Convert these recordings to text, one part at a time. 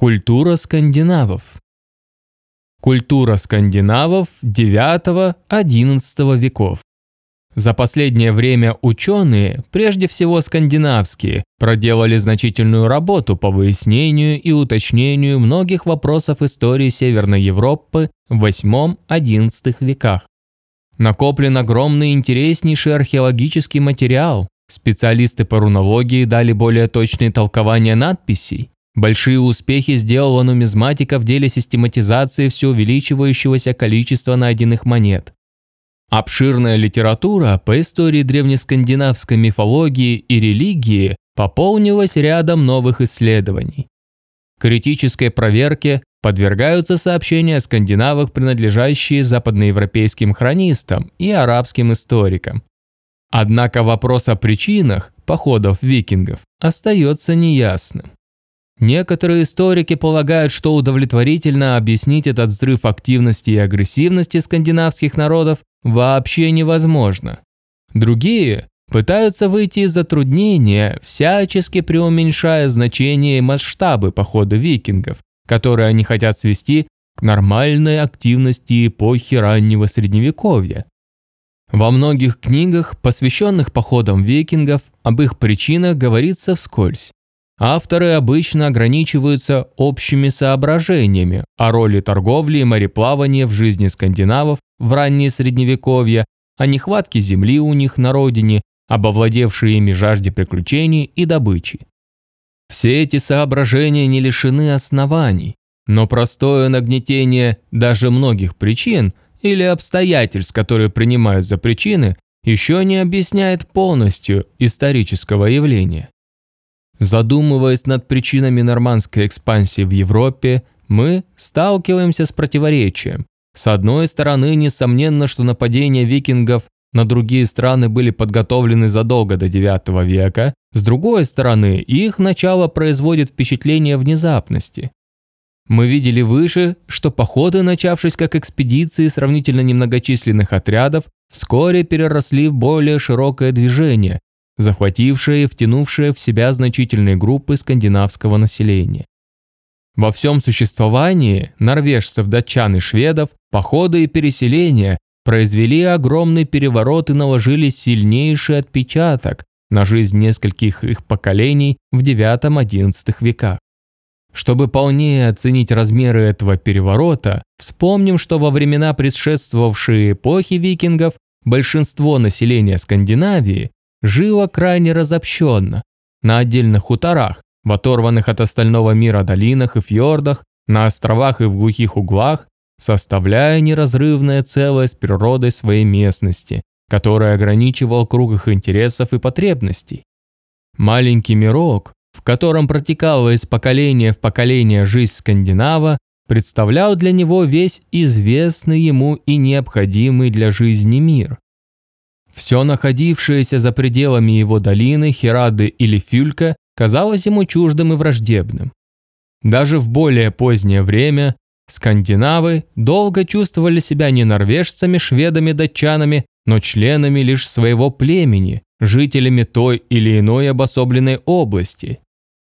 Культура скандинавов Культура скандинавов IX-XI веков за последнее время ученые, прежде всего скандинавские, проделали значительную работу по выяснению и уточнению многих вопросов истории Северной Европы в VIII-XI веках. Накоплен огромный интереснейший археологический материал. Специалисты по рунологии дали более точные толкования надписей. Большие успехи сделала нумизматика в деле систематизации все увеличивающегося количества найденных монет. Обширная литература по истории древнескандинавской мифологии и религии пополнилась рядом новых исследований. Критической проверке подвергаются сообщения о скандинавах, принадлежащие западноевропейским хронистам и арабским историкам. Однако вопрос о причинах походов викингов остается неясным. Некоторые историки полагают, что удовлетворительно объяснить этот взрыв активности и агрессивности скандинавских народов вообще невозможно. Другие пытаются выйти из затруднения, всячески преуменьшая значение и масштабы похода викингов, которые они хотят свести к нормальной активности эпохи раннего средневековья. Во многих книгах, посвященных походам викингов, об их причинах говорится вскользь. Авторы обычно ограничиваются общими соображениями о роли торговли и мореплавания в жизни скандинавов в раннее средневековье, о нехватке земли у них на родине, об овладевшей ими жажде приключений и добычи. Все эти соображения не лишены оснований, но простое нагнетение даже многих причин или обстоятельств, которые принимают за причины, еще не объясняет полностью исторического явления. Задумываясь над причинами нормандской экспансии в Европе, мы сталкиваемся с противоречием. С одной стороны, несомненно, что нападения викингов на другие страны были подготовлены задолго до IX века, с другой стороны, их начало производит впечатление внезапности. Мы видели выше, что походы, начавшись как экспедиции сравнительно немногочисленных отрядов, вскоре переросли в более широкое движение, захватившая и втянувшая в себя значительные группы скандинавского населения. Во всем существовании норвежцев, датчан и шведов походы и переселения произвели огромный переворот и наложили сильнейший отпечаток на жизнь нескольких их поколений в IX-XI веках. Чтобы полнее оценить размеры этого переворота, вспомним, что во времена предшествовавшей эпохи викингов большинство населения Скандинавии жило крайне разобщенно, на отдельных хуторах, в оторванных от остального мира долинах и фьордах, на островах и в глухих углах, составляя неразрывное целое с природой своей местности, которая ограничивал круг их интересов и потребностей. Маленький мирок, в котором протекала из поколения в поколение жизнь скандинава, представлял для него весь известный ему и необходимый для жизни мир. Все находившееся за пределами его долины, Херады или Фюлька, казалось ему чуждым и враждебным. Даже в более позднее время скандинавы долго чувствовали себя не норвежцами, шведами, датчанами, но членами лишь своего племени, жителями той или иной обособленной области.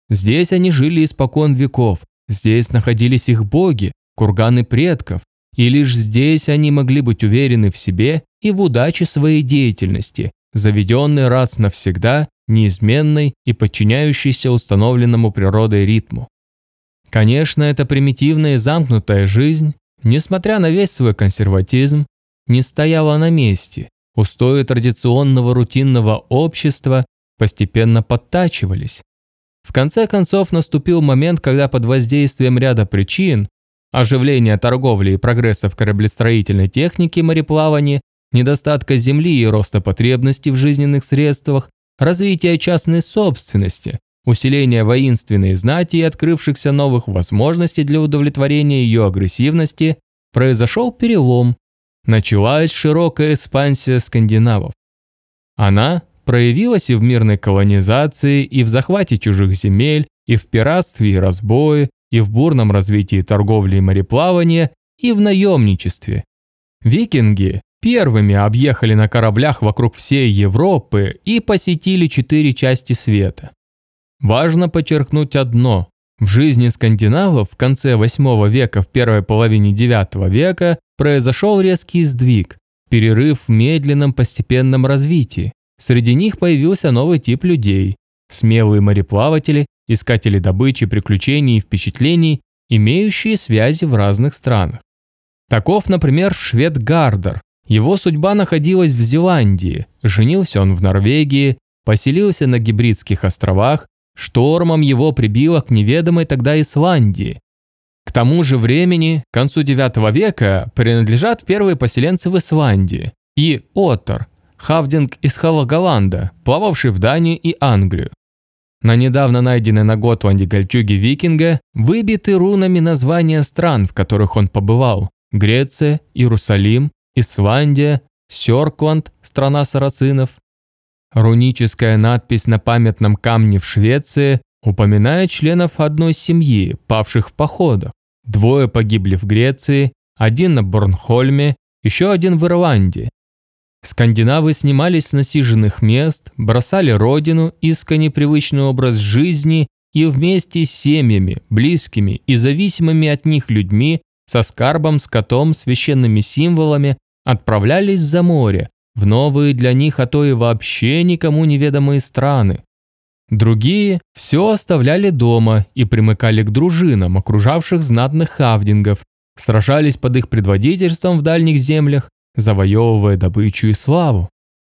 Здесь они жили испокон веков, здесь находились их боги, курганы предков, и лишь здесь они могли быть уверены в себе и в удаче своей деятельности, заведенной раз навсегда, неизменной и подчиняющейся установленному природой ритму. Конечно, эта примитивная и замкнутая жизнь, несмотря на весь свой консерватизм, не стояла на месте. Устои традиционного рутинного общества постепенно подтачивались. В конце концов наступил момент, когда под воздействием ряда причин оживления торговли и прогресса в кораблестроительной технике и мореплавании недостатка земли и роста потребностей в жизненных средствах, развития частной собственности, усиления воинственной знати и открывшихся новых возможностей для удовлетворения ее агрессивности, произошел перелом. Началась широкая экспансия скандинавов. Она проявилась и в мирной колонизации, и в захвате чужих земель, и в пиратстве и разбое, и в бурном развитии торговли и мореплавания, и в наемничестве. Викинги первыми объехали на кораблях вокруг всей Европы и посетили четыре части света. Важно подчеркнуть одно. В жизни скандинавов в конце VIII века, в первой половине IX века произошел резкий сдвиг, перерыв в медленном постепенном развитии. Среди них появился новый тип людей – смелые мореплаватели, искатели добычи, приключений и впечатлений, имеющие связи в разных странах. Таков, например, швед Гардер. Его судьба находилась в Зеландии, женился он в Норвегии, поселился на Гибридских островах, штормом его прибило к неведомой тогда Исландии. К тому же времени, к концу IX века, принадлежат первые поселенцы в Исландии и Оттер, хавдинг из Халагаланда, плававший в Данию и Англию. На недавно найденной на Готланде кольчуге викинга выбиты рунами названия стран, в которых он побывал. Греция, Иерусалим, Исландия, Сёркланд, страна сарацинов. Руническая надпись на памятном камне в Швеции упоминает членов одной семьи, павших в походах. Двое погибли в Греции, один на Борнхольме, еще один в Ирландии. Скандинавы снимались с насиженных мест, бросали родину, искали непривычный образ жизни и вместе с семьями, близкими и зависимыми от них людьми, со скарбом, скотом, священными символами отправлялись за море, в новые для них, а то и вообще никому неведомые страны. Другие все оставляли дома и примыкали к дружинам, окружавших знатных хавдингов, сражались под их предводительством в дальних землях завоевывая добычу и славу.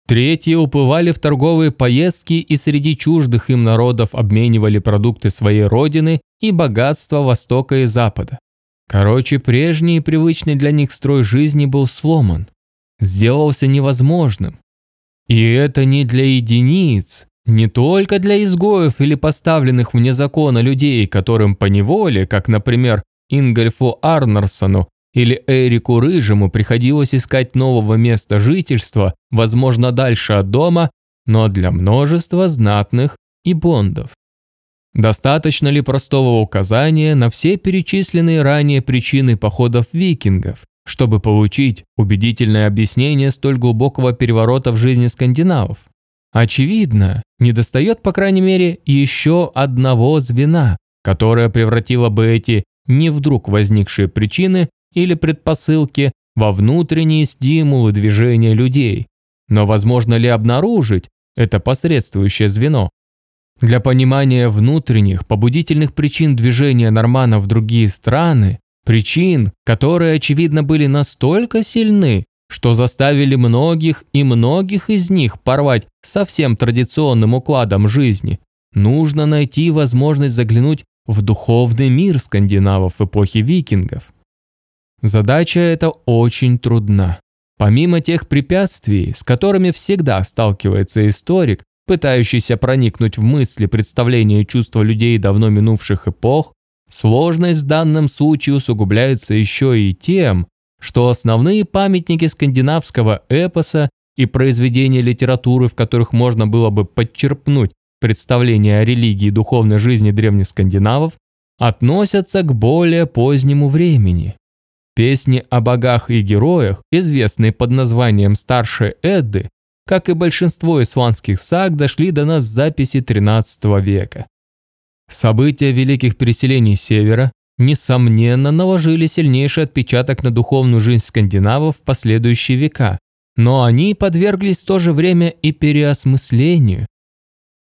Третьи уплывали в торговые поездки и среди чуждых им народов обменивали продукты своей родины и богатства Востока и Запада. Короче, прежний и привычный для них строй жизни был сломан, сделался невозможным. И это не для единиц, не только для изгоев или поставленных вне закона людей, которым по неволе, как, например, Ингольфу Арнарсону, или Эрику Рыжему приходилось искать нового места жительства, возможно, дальше от дома, но для множества знатных и бондов. Достаточно ли простого указания на все перечисленные ранее причины походов викингов, чтобы получить убедительное объяснение столь глубокого переворота в жизни скандинавов? Очевидно, недостает, по крайней мере, еще одного звена, которое превратило бы эти не вдруг возникшие причины или предпосылки во внутренние стимулы движения людей. Но возможно ли обнаружить это посредствующее звено? Для понимания внутренних побудительных причин движения норманов в другие страны, причин, которые, очевидно, были настолько сильны, что заставили многих и многих из них порвать со всем традиционным укладом жизни, нужно найти возможность заглянуть в духовный мир скандинавов эпохи викингов. Задача эта очень трудна. Помимо тех препятствий, с которыми всегда сталкивается историк, пытающийся проникнуть в мысли, представления и чувства людей давно минувших эпох, сложность в данном случае усугубляется еще и тем, что основные памятники скандинавского эпоса и произведения литературы, в которых можно было бы подчерпнуть представление о религии и духовной жизни древних скандинавов, относятся к более позднему времени. Песни о богах и героях, известные под названием «Старшей Эдды», как и большинство исландских саг, дошли до нас в записи XIII века. События великих переселений Севера, несомненно, наложили сильнейший отпечаток на духовную жизнь скандинавов в последующие века, но они подверглись в то же время и переосмыслению.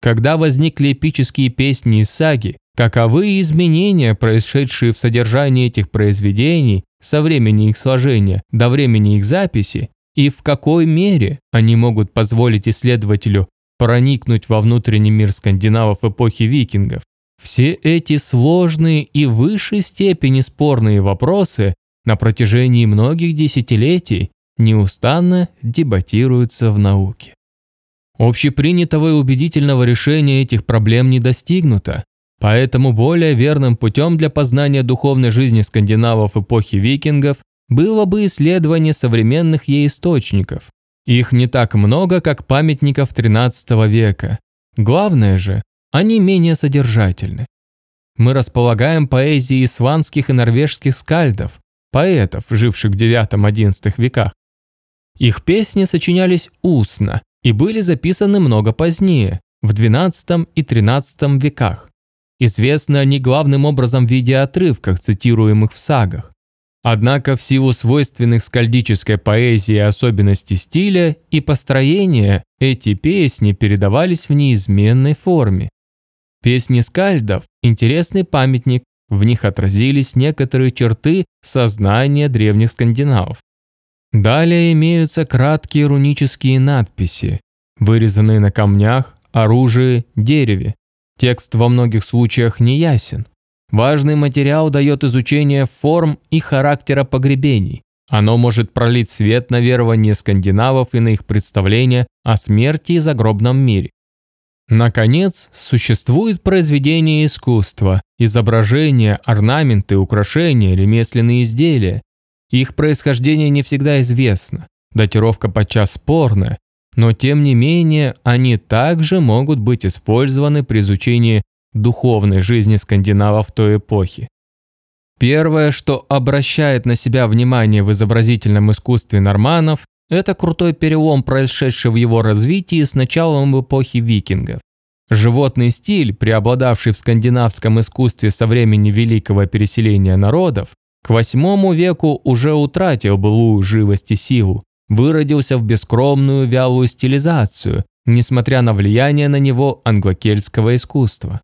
Когда возникли эпические песни и саги, каковы изменения, происшедшие в содержании этих произведений, со времени их сложения до времени их записи и в какой мере они могут позволить исследователю проникнуть во внутренний мир скандинавов эпохи викингов. Все эти сложные и в высшей степени спорные вопросы на протяжении многих десятилетий неустанно дебатируются в науке. Общепринятого и убедительного решения этих проблем не достигнуто, Поэтому более верным путем для познания духовной жизни скандинавов эпохи викингов было бы исследование современных ей источников. Их не так много, как памятников XIII века. Главное же, они менее содержательны. Мы располагаем поэзией исландских и норвежских скальдов, поэтов, живших в IX-XI веках. Их песни сочинялись устно и были записаны много позднее, в XII и XIII веках. Известны они главным образом в виде отрывках, цитируемых в сагах. Однако в силу свойственных скальдической поэзии особенностей стиля и построения эти песни передавались в неизменной форме. Песни скальдов – интересный памятник, в них отразились некоторые черты сознания древних скандинавов. Далее имеются краткие рунические надписи, вырезанные на камнях, оружии, дереве. Текст во многих случаях не ясен. Важный материал дает изучение форм и характера погребений. Оно может пролить свет на верование скандинавов и на их представления о смерти и загробном мире. Наконец, существует произведение искусства, изображения, орнаменты, украшения, ремесленные изделия. Их происхождение не всегда известно, датировка подчас спорная, но тем не менее они также могут быть использованы при изучении духовной жизни скандинавов той эпохи. Первое, что обращает на себя внимание в изобразительном искусстве норманов, это крутой перелом, происшедший в его развитии с началом эпохи викингов. Животный стиль, преобладавший в скандинавском искусстве со времени великого переселения народов, к VIII веку уже утратил былую живость и силу, выродился в бескромную вялую стилизацию, несмотря на влияние на него англокельтского искусства.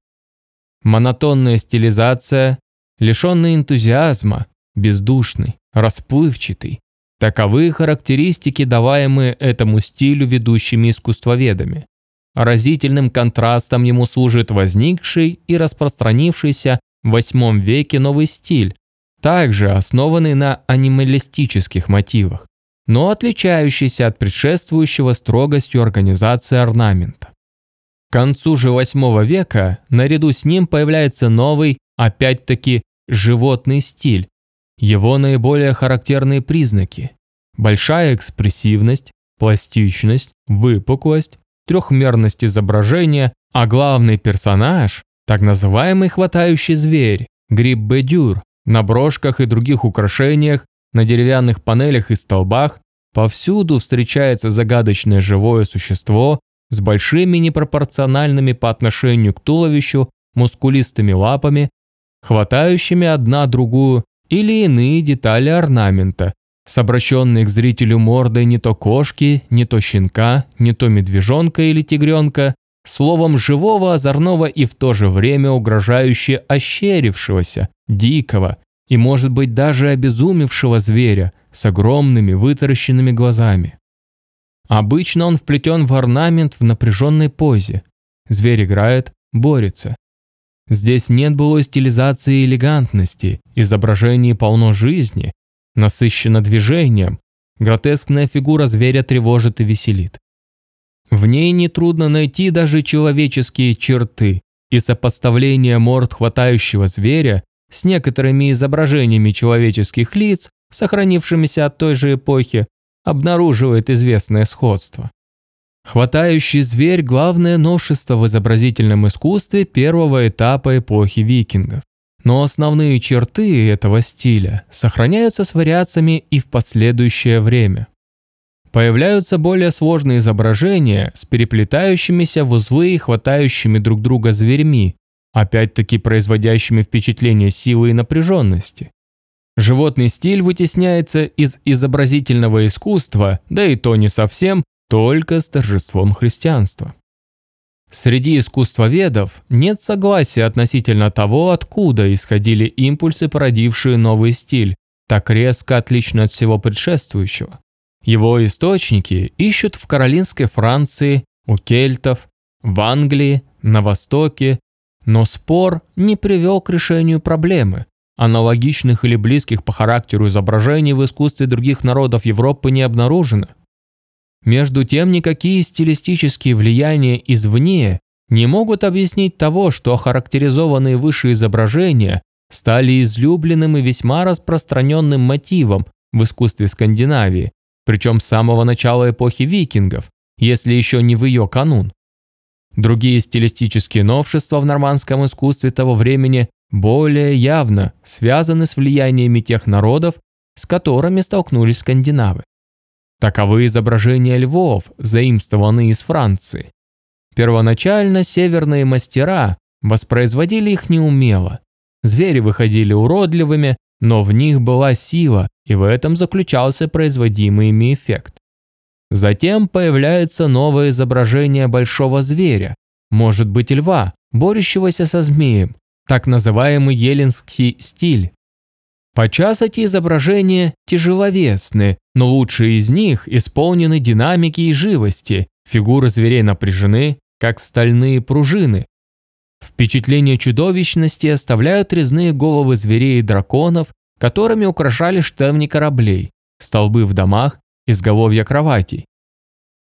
Монотонная стилизация, лишенный энтузиазма, бездушный, расплывчатый. Таковы характеристики, даваемые этому стилю ведущими искусствоведами. Разительным контрастом ему служит возникший и распространившийся в VIII веке новый стиль, также основанный на анималистических мотивах, но отличающийся от предшествующего строгостью организации орнамента. К концу же VIII века наряду с ним появляется новый, опять-таки, животный стиль. Его наиболее характерные признаки – большая экспрессивность, пластичность, выпуклость, трехмерность изображения, а главный персонаж – так называемый хватающий зверь, гриб-бедюр, на брошках и других украшениях, на деревянных панелях и столбах, повсюду встречается загадочное живое существо с большими непропорциональными по отношению к туловищу мускулистыми лапами, хватающими одна другую или иные детали орнамента, с обращенной к зрителю мордой не то кошки, не то щенка, не то медвежонка или тигренка, словом живого, озорного и в то же время угрожающе ощерившегося, дикого и, может быть, даже обезумевшего зверя с огромными вытаращенными глазами. Обычно он вплетен в орнамент в напряженной позе. Зверь играет, борется. Здесь нет былой стилизации и элегантности, изображение полно жизни, насыщено движением, гротескная фигура зверя тревожит и веселит. В ней нетрудно найти даже человеческие черты, и сопоставление морд хватающего зверя с некоторыми изображениями человеческих лиц, сохранившимися от той же эпохи, обнаруживает известное сходство. Хватающий зверь – главное новшество в изобразительном искусстве первого этапа эпохи викингов. Но основные черты этого стиля сохраняются с вариациями и в последующее время. Появляются более сложные изображения с переплетающимися в узлы и хватающими друг друга зверьми, опять-таки производящими впечатление силы и напряженности. Животный стиль вытесняется из изобразительного искусства, да и то не совсем, только с торжеством христианства. Среди искусствоведов нет согласия относительно того, откуда исходили импульсы, породившие новый стиль, так резко отлично от всего предшествующего. Его источники ищут в Каролинской Франции, у кельтов, в Англии, на Востоке, но спор не привел к решению проблемы. Аналогичных или близких по характеру изображений в искусстве других народов Европы не обнаружено. Между тем, никакие стилистические влияния извне не могут объяснить того, что охарактеризованные выше изображения стали излюбленным и весьма распространенным мотивом в искусстве Скандинавии, причем с самого начала эпохи викингов, если еще не в ее канун. Другие стилистические новшества в нормандском искусстве того времени более явно связаны с влияниями тех народов, с которыми столкнулись скандинавы. Таковы изображения львов, заимствованные из Франции. Первоначально северные мастера воспроизводили их неумело. Звери выходили уродливыми, но в них была сила, и в этом заключался производимый ими эффект. Затем появляется новое изображение большого зверя, может быть льва, борющегося со змеем, так называемый еленский стиль. Подчас эти изображения тяжеловесны, но лучшие из них исполнены динамики и живости, фигуры зверей напряжены, как стальные пружины. Впечатление чудовищности оставляют резные головы зверей и драконов, которыми украшали штемни кораблей, столбы в домах, изголовья кроватей.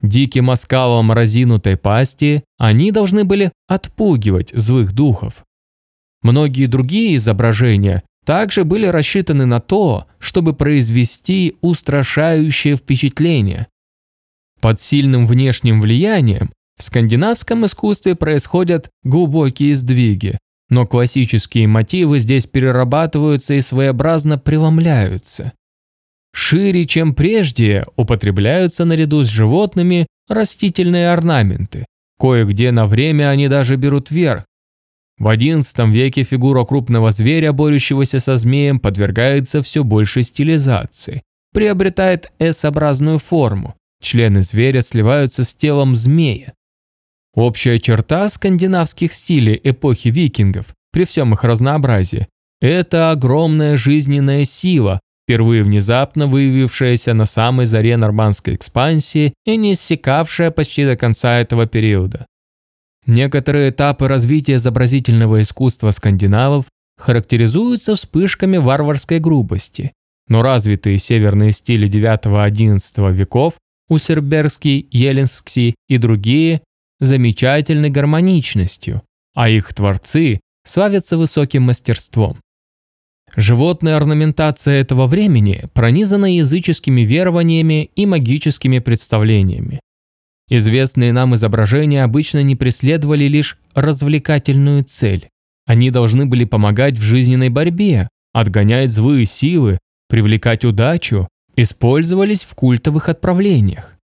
Диким оскалом разинутой пасти они должны были отпугивать злых духов. Многие другие изображения также были рассчитаны на то, чтобы произвести устрашающее впечатление. Под сильным внешним влиянием в скандинавском искусстве происходят глубокие сдвиги, но классические мотивы здесь перерабатываются и своеобразно преломляются. Шире, чем прежде, употребляются наряду с животными растительные орнаменты. Кое-где на время они даже берут верх, в XI веке фигура крупного зверя, борющегося со змеем, подвергается все большей стилизации, приобретает S-образную форму. Члены зверя сливаются с телом змея. Общая черта скандинавских стилей эпохи викингов, при всем их разнообразии, это огромная жизненная сила, впервые внезапно выявившаяся на самой заре нормандской экспансии и не иссякавшая почти до конца этого периода. Некоторые этапы развития изобразительного искусства скандинавов характеризуются вспышками варварской грубости, но развитые северные стили IX-XI веков Усербергский, Еленский и другие замечательной гармоничностью, а их творцы славятся высоким мастерством. Животная орнаментация этого времени пронизана языческими верованиями и магическими представлениями. Известные нам изображения обычно не преследовали лишь развлекательную цель. Они должны были помогать в жизненной борьбе, отгонять злые силы, привлекать удачу, использовались в культовых отправлениях.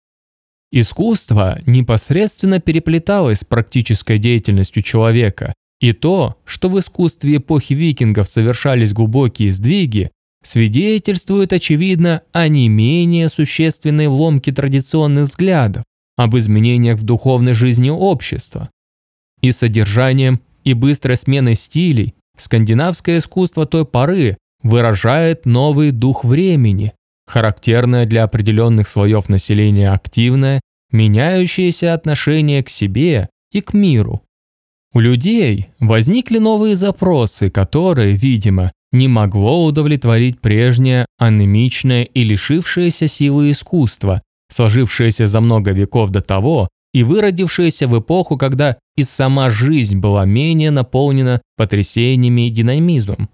Искусство непосредственно переплеталось с практической деятельностью человека, и то, что в искусстве эпохи викингов совершались глубокие сдвиги, свидетельствует, очевидно, о не менее существенной ломке традиционных взглядов, об изменениях в духовной жизни общества. И содержанием, и быстрой сменой стилей скандинавское искусство той поры выражает новый дух времени, характерное для определенных слоев населения активное, меняющееся отношение к себе и к миру. У людей возникли новые запросы, которые, видимо, не могло удовлетворить прежнее анемичное и лишившееся силы искусство, сложившееся за много веков до того и выродившееся в эпоху, когда и сама жизнь была менее наполнена потрясениями и динамизмом.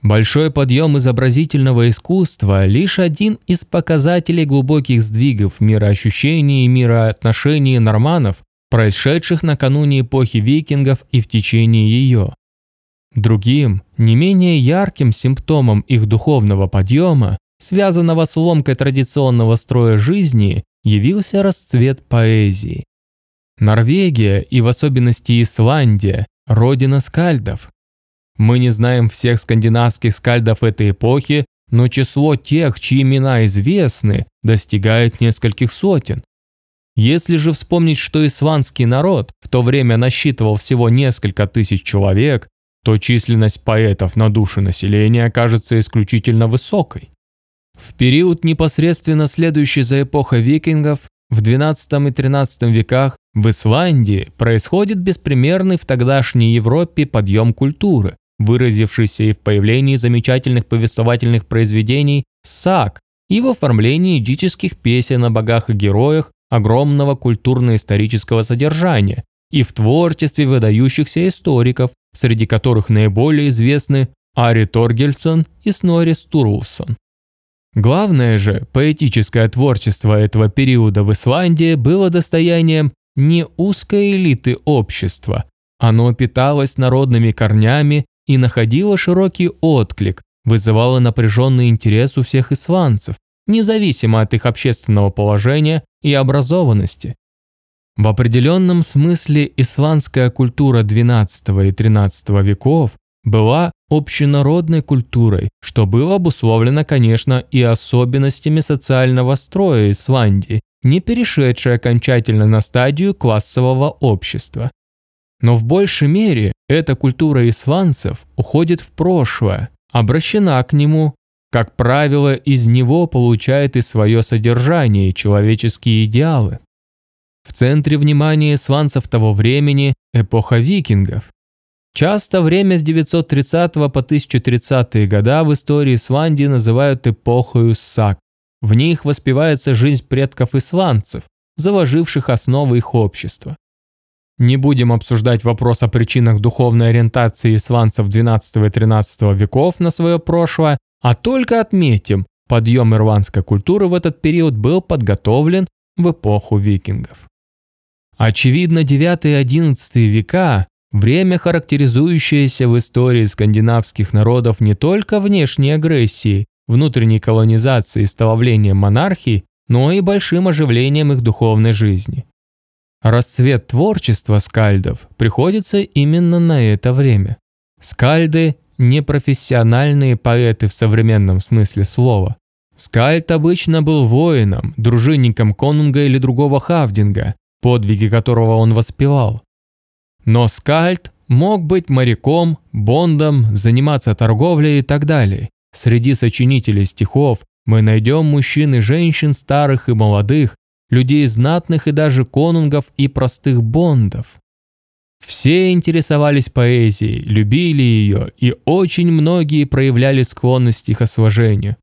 Большой подъем изобразительного искусства – лишь один из показателей глубоких сдвигов мироощущений и мироотношений норманов, происшедших накануне эпохи викингов и в течение ее. Другим, не менее ярким симптомом их духовного подъема связанного с ломкой традиционного строя жизни, явился расцвет поэзии. Норвегия и в особенности Исландия – родина скальдов. Мы не знаем всех скандинавских скальдов этой эпохи, но число тех, чьи имена известны, достигает нескольких сотен. Если же вспомнить, что исландский народ в то время насчитывал всего несколько тысяч человек, то численность поэтов на душу населения окажется исключительно высокой. В период, непосредственно следующий за эпохой викингов, в XII и XIII веках в Исландии происходит беспримерный в тогдашней Европе подъем культуры, выразившийся и в появлении замечательных повествовательных произведений «саг» и в оформлении эдических песен о богах и героях огромного культурно-исторического содержания, и в творчестве выдающихся историков, среди которых наиболее известны Ари Торгельсон и Снори Стурлсон. Главное же, поэтическое творчество этого периода в Исландии было достоянием не узкой элиты общества. Оно питалось народными корнями и находило широкий отклик, вызывало напряженный интерес у всех исландцев, независимо от их общественного положения и образованности. В определенном смысле исландская культура XII и XIII веков была общенародной культурой, что было обусловлено, конечно, и особенностями социального строя Исландии, не перешедшей окончательно на стадию классового общества. Но в большей мере эта культура исландцев уходит в прошлое, обращена к нему, как правило, из него получает и свое содержание и человеческие идеалы. В центре внимания исландцев того времени – эпоха викингов. Часто время с 930 по 1030-е года в истории Исландии называют эпохой Сак. В них воспевается жизнь предков исландцев, заложивших основы их общества. Не будем обсуждать вопрос о причинах духовной ориентации исландцев XII и XIII веков на свое прошлое, а только отметим, подъем ирландской культуры в этот период был подготовлен в эпоху викингов. Очевидно, 9 и 11 века – время, характеризующееся в истории скандинавских народов не только внешней агрессией, внутренней колонизацией и становлением монархий, но и большим оживлением их духовной жизни. Расцвет творчества скальдов приходится именно на это время. Скальды – непрофессиональные поэты в современном смысле слова. Скальд обычно был воином, дружинником конунга или другого хавдинга, подвиги которого он воспевал. Но Скальд мог быть моряком, бондом, заниматься торговлей и так далее. Среди сочинителей стихов мы найдем мужчин и женщин, старых и молодых, людей знатных и даже конунгов и простых бондов. Все интересовались поэзией, любили ее, и очень многие проявляли склонность к стихосложению.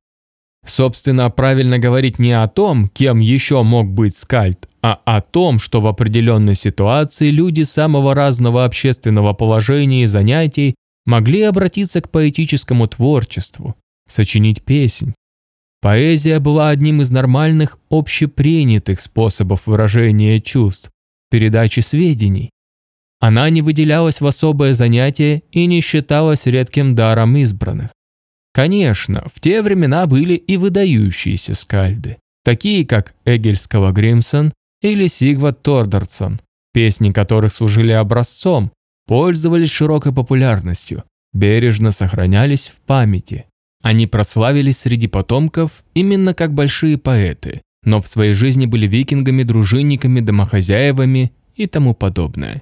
Собственно, правильно говорить не о том, кем еще мог быть скальд, а о том, что в определенной ситуации люди самого разного общественного положения и занятий могли обратиться к поэтическому творчеству, сочинить песнь. Поэзия была одним из нормальных общепринятых способов выражения чувств, передачи сведений. Она не выделялась в особое занятие и не считалась редким даром избранных. Конечно, в те времена были и выдающиеся скальды, такие как Эгельского Гримсон или Сигвард Тордерсон, песни которых служили образцом, пользовались широкой популярностью, бережно сохранялись в памяти. Они прославились среди потомков именно как большие поэты, но в своей жизни были викингами, дружинниками, домохозяевами и тому подобное.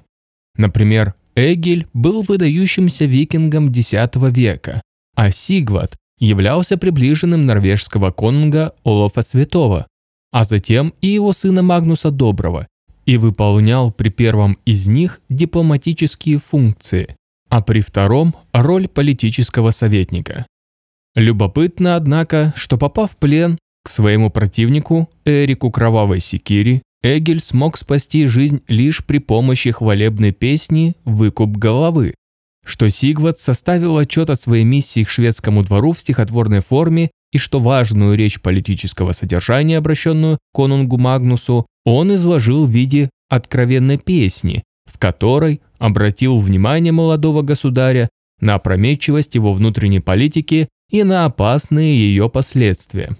Например, Эгель был выдающимся викингом X века, а Сигват являлся приближенным норвежского конунга Олафа Святого, а затем и его сына Магнуса Доброго, и выполнял при первом из них дипломатические функции, а при втором – роль политического советника. Любопытно, однако, что попав в плен к своему противнику Эрику Кровавой Секири, Эгель смог спасти жизнь лишь при помощи хвалебной песни «Выкуп головы», что Сигвард составил отчет о своей миссии к шведскому двору в стихотворной форме и что важную речь политического содержания, обращенную конунгу Магнусу, он изложил в виде откровенной песни, в которой обратил внимание молодого государя на опрометчивость его внутренней политики и на опасные ее последствия.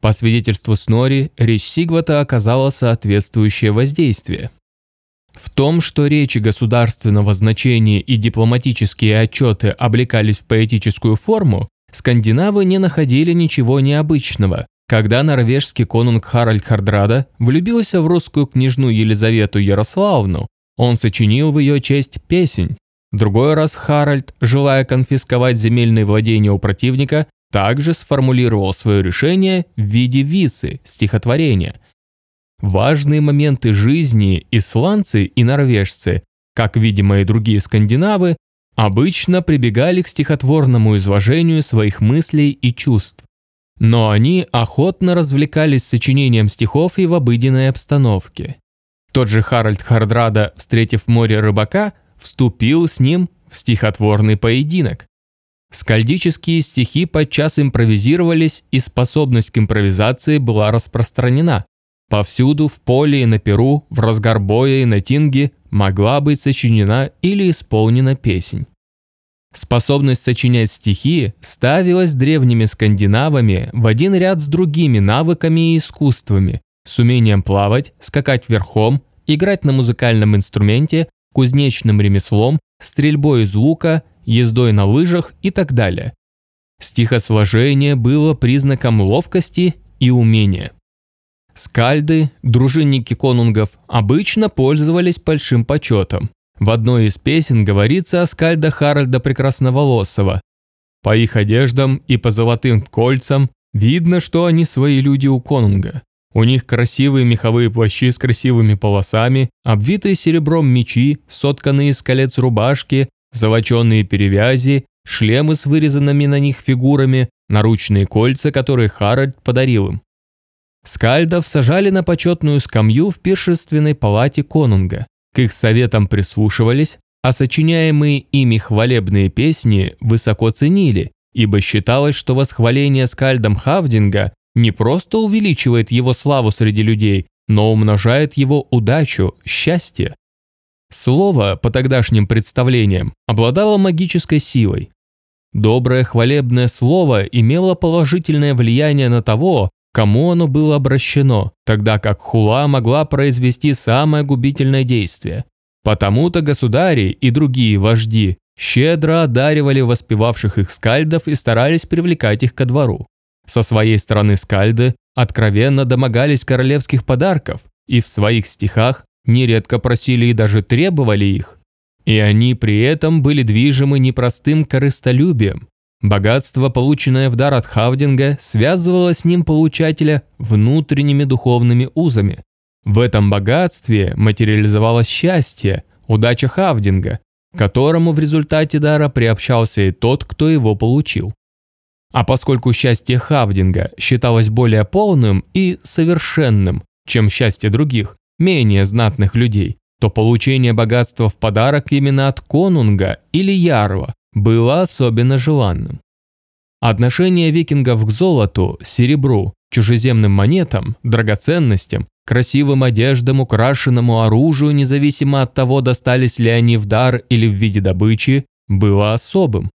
По свидетельству Снори, речь Сигвата оказала соответствующее воздействие. В том, что речи государственного значения и дипломатические отчеты облекались в поэтическую форму, скандинавы не находили ничего необычного. Когда норвежский конунг Харальд Хардрада влюбился в русскую княжну Елизавету Ярославну, он сочинил в ее честь песень. Другой раз Харальд, желая конфисковать земельные владения у противника, также сформулировал свое решение в виде висы, стихотворения – Важные моменты жизни исландцы и норвежцы, как, видимо, и другие скандинавы, обычно прибегали к стихотворному изложению своих мыслей и чувств. Но они охотно развлекались сочинением стихов и в обыденной обстановке. Тот же Харальд Хардрада, встретив море рыбака, вступил с ним в стихотворный поединок. Скальдические стихи подчас импровизировались, и способность к импровизации была распространена. Повсюду, в поле и на перу, в разгар боя и на тинге могла быть сочинена или исполнена песнь. Способность сочинять стихи ставилась древними скандинавами в один ряд с другими навыками и искусствами, с умением плавать, скакать верхом играть на музыкальном инструменте, кузнечным ремеслом, стрельбой из лука, ездой на лыжах и так далее. Стихосложение было признаком ловкости и умения. Скальды, дружинники конунгов, обычно пользовались большим почетом. В одной из песен говорится о скальда Харальда Прекрасноволосого. По их одеждам и по золотым кольцам видно, что они свои люди у конунга. У них красивые меховые плащи с красивыми полосами, обвитые серебром мечи, сотканные из колец рубашки, золоченые перевязи, шлемы с вырезанными на них фигурами, наручные кольца, которые Харальд подарил им. Скальдов сажали на почетную скамью в пиршественной палате конунга. К их советам прислушивались, а сочиняемые ими хвалебные песни высоко ценили, ибо считалось, что восхваление скальдом Хавдинга не просто увеличивает его славу среди людей, но умножает его удачу, счастье. Слово, по тогдашним представлениям, обладало магической силой. Доброе хвалебное слово имело положительное влияние на того, кому оно было обращено, тогда как хула могла произвести самое губительное действие. Потому-то государи и другие вожди щедро одаривали воспевавших их скальдов и старались привлекать их ко двору. Со своей стороны скальды откровенно домогались королевских подарков и в своих стихах нередко просили и даже требовали их. И они при этом были движимы непростым корыстолюбием. Богатство, полученное в дар от Хавдинга, связывало с ним получателя внутренними духовными узами. В этом богатстве материализовалось счастье, удача Хавдинга, которому в результате дара приобщался и тот, кто его получил. А поскольку счастье Хавдинга считалось более полным и совершенным, чем счастье других, менее знатных людей, то получение богатства в подарок именно от конунга или ярла было особенно желанным. Отношение викингов к золоту, серебру, чужеземным монетам, драгоценностям, красивым одеждам, украшенному оружию, независимо от того, достались ли они в дар или в виде добычи, было особым.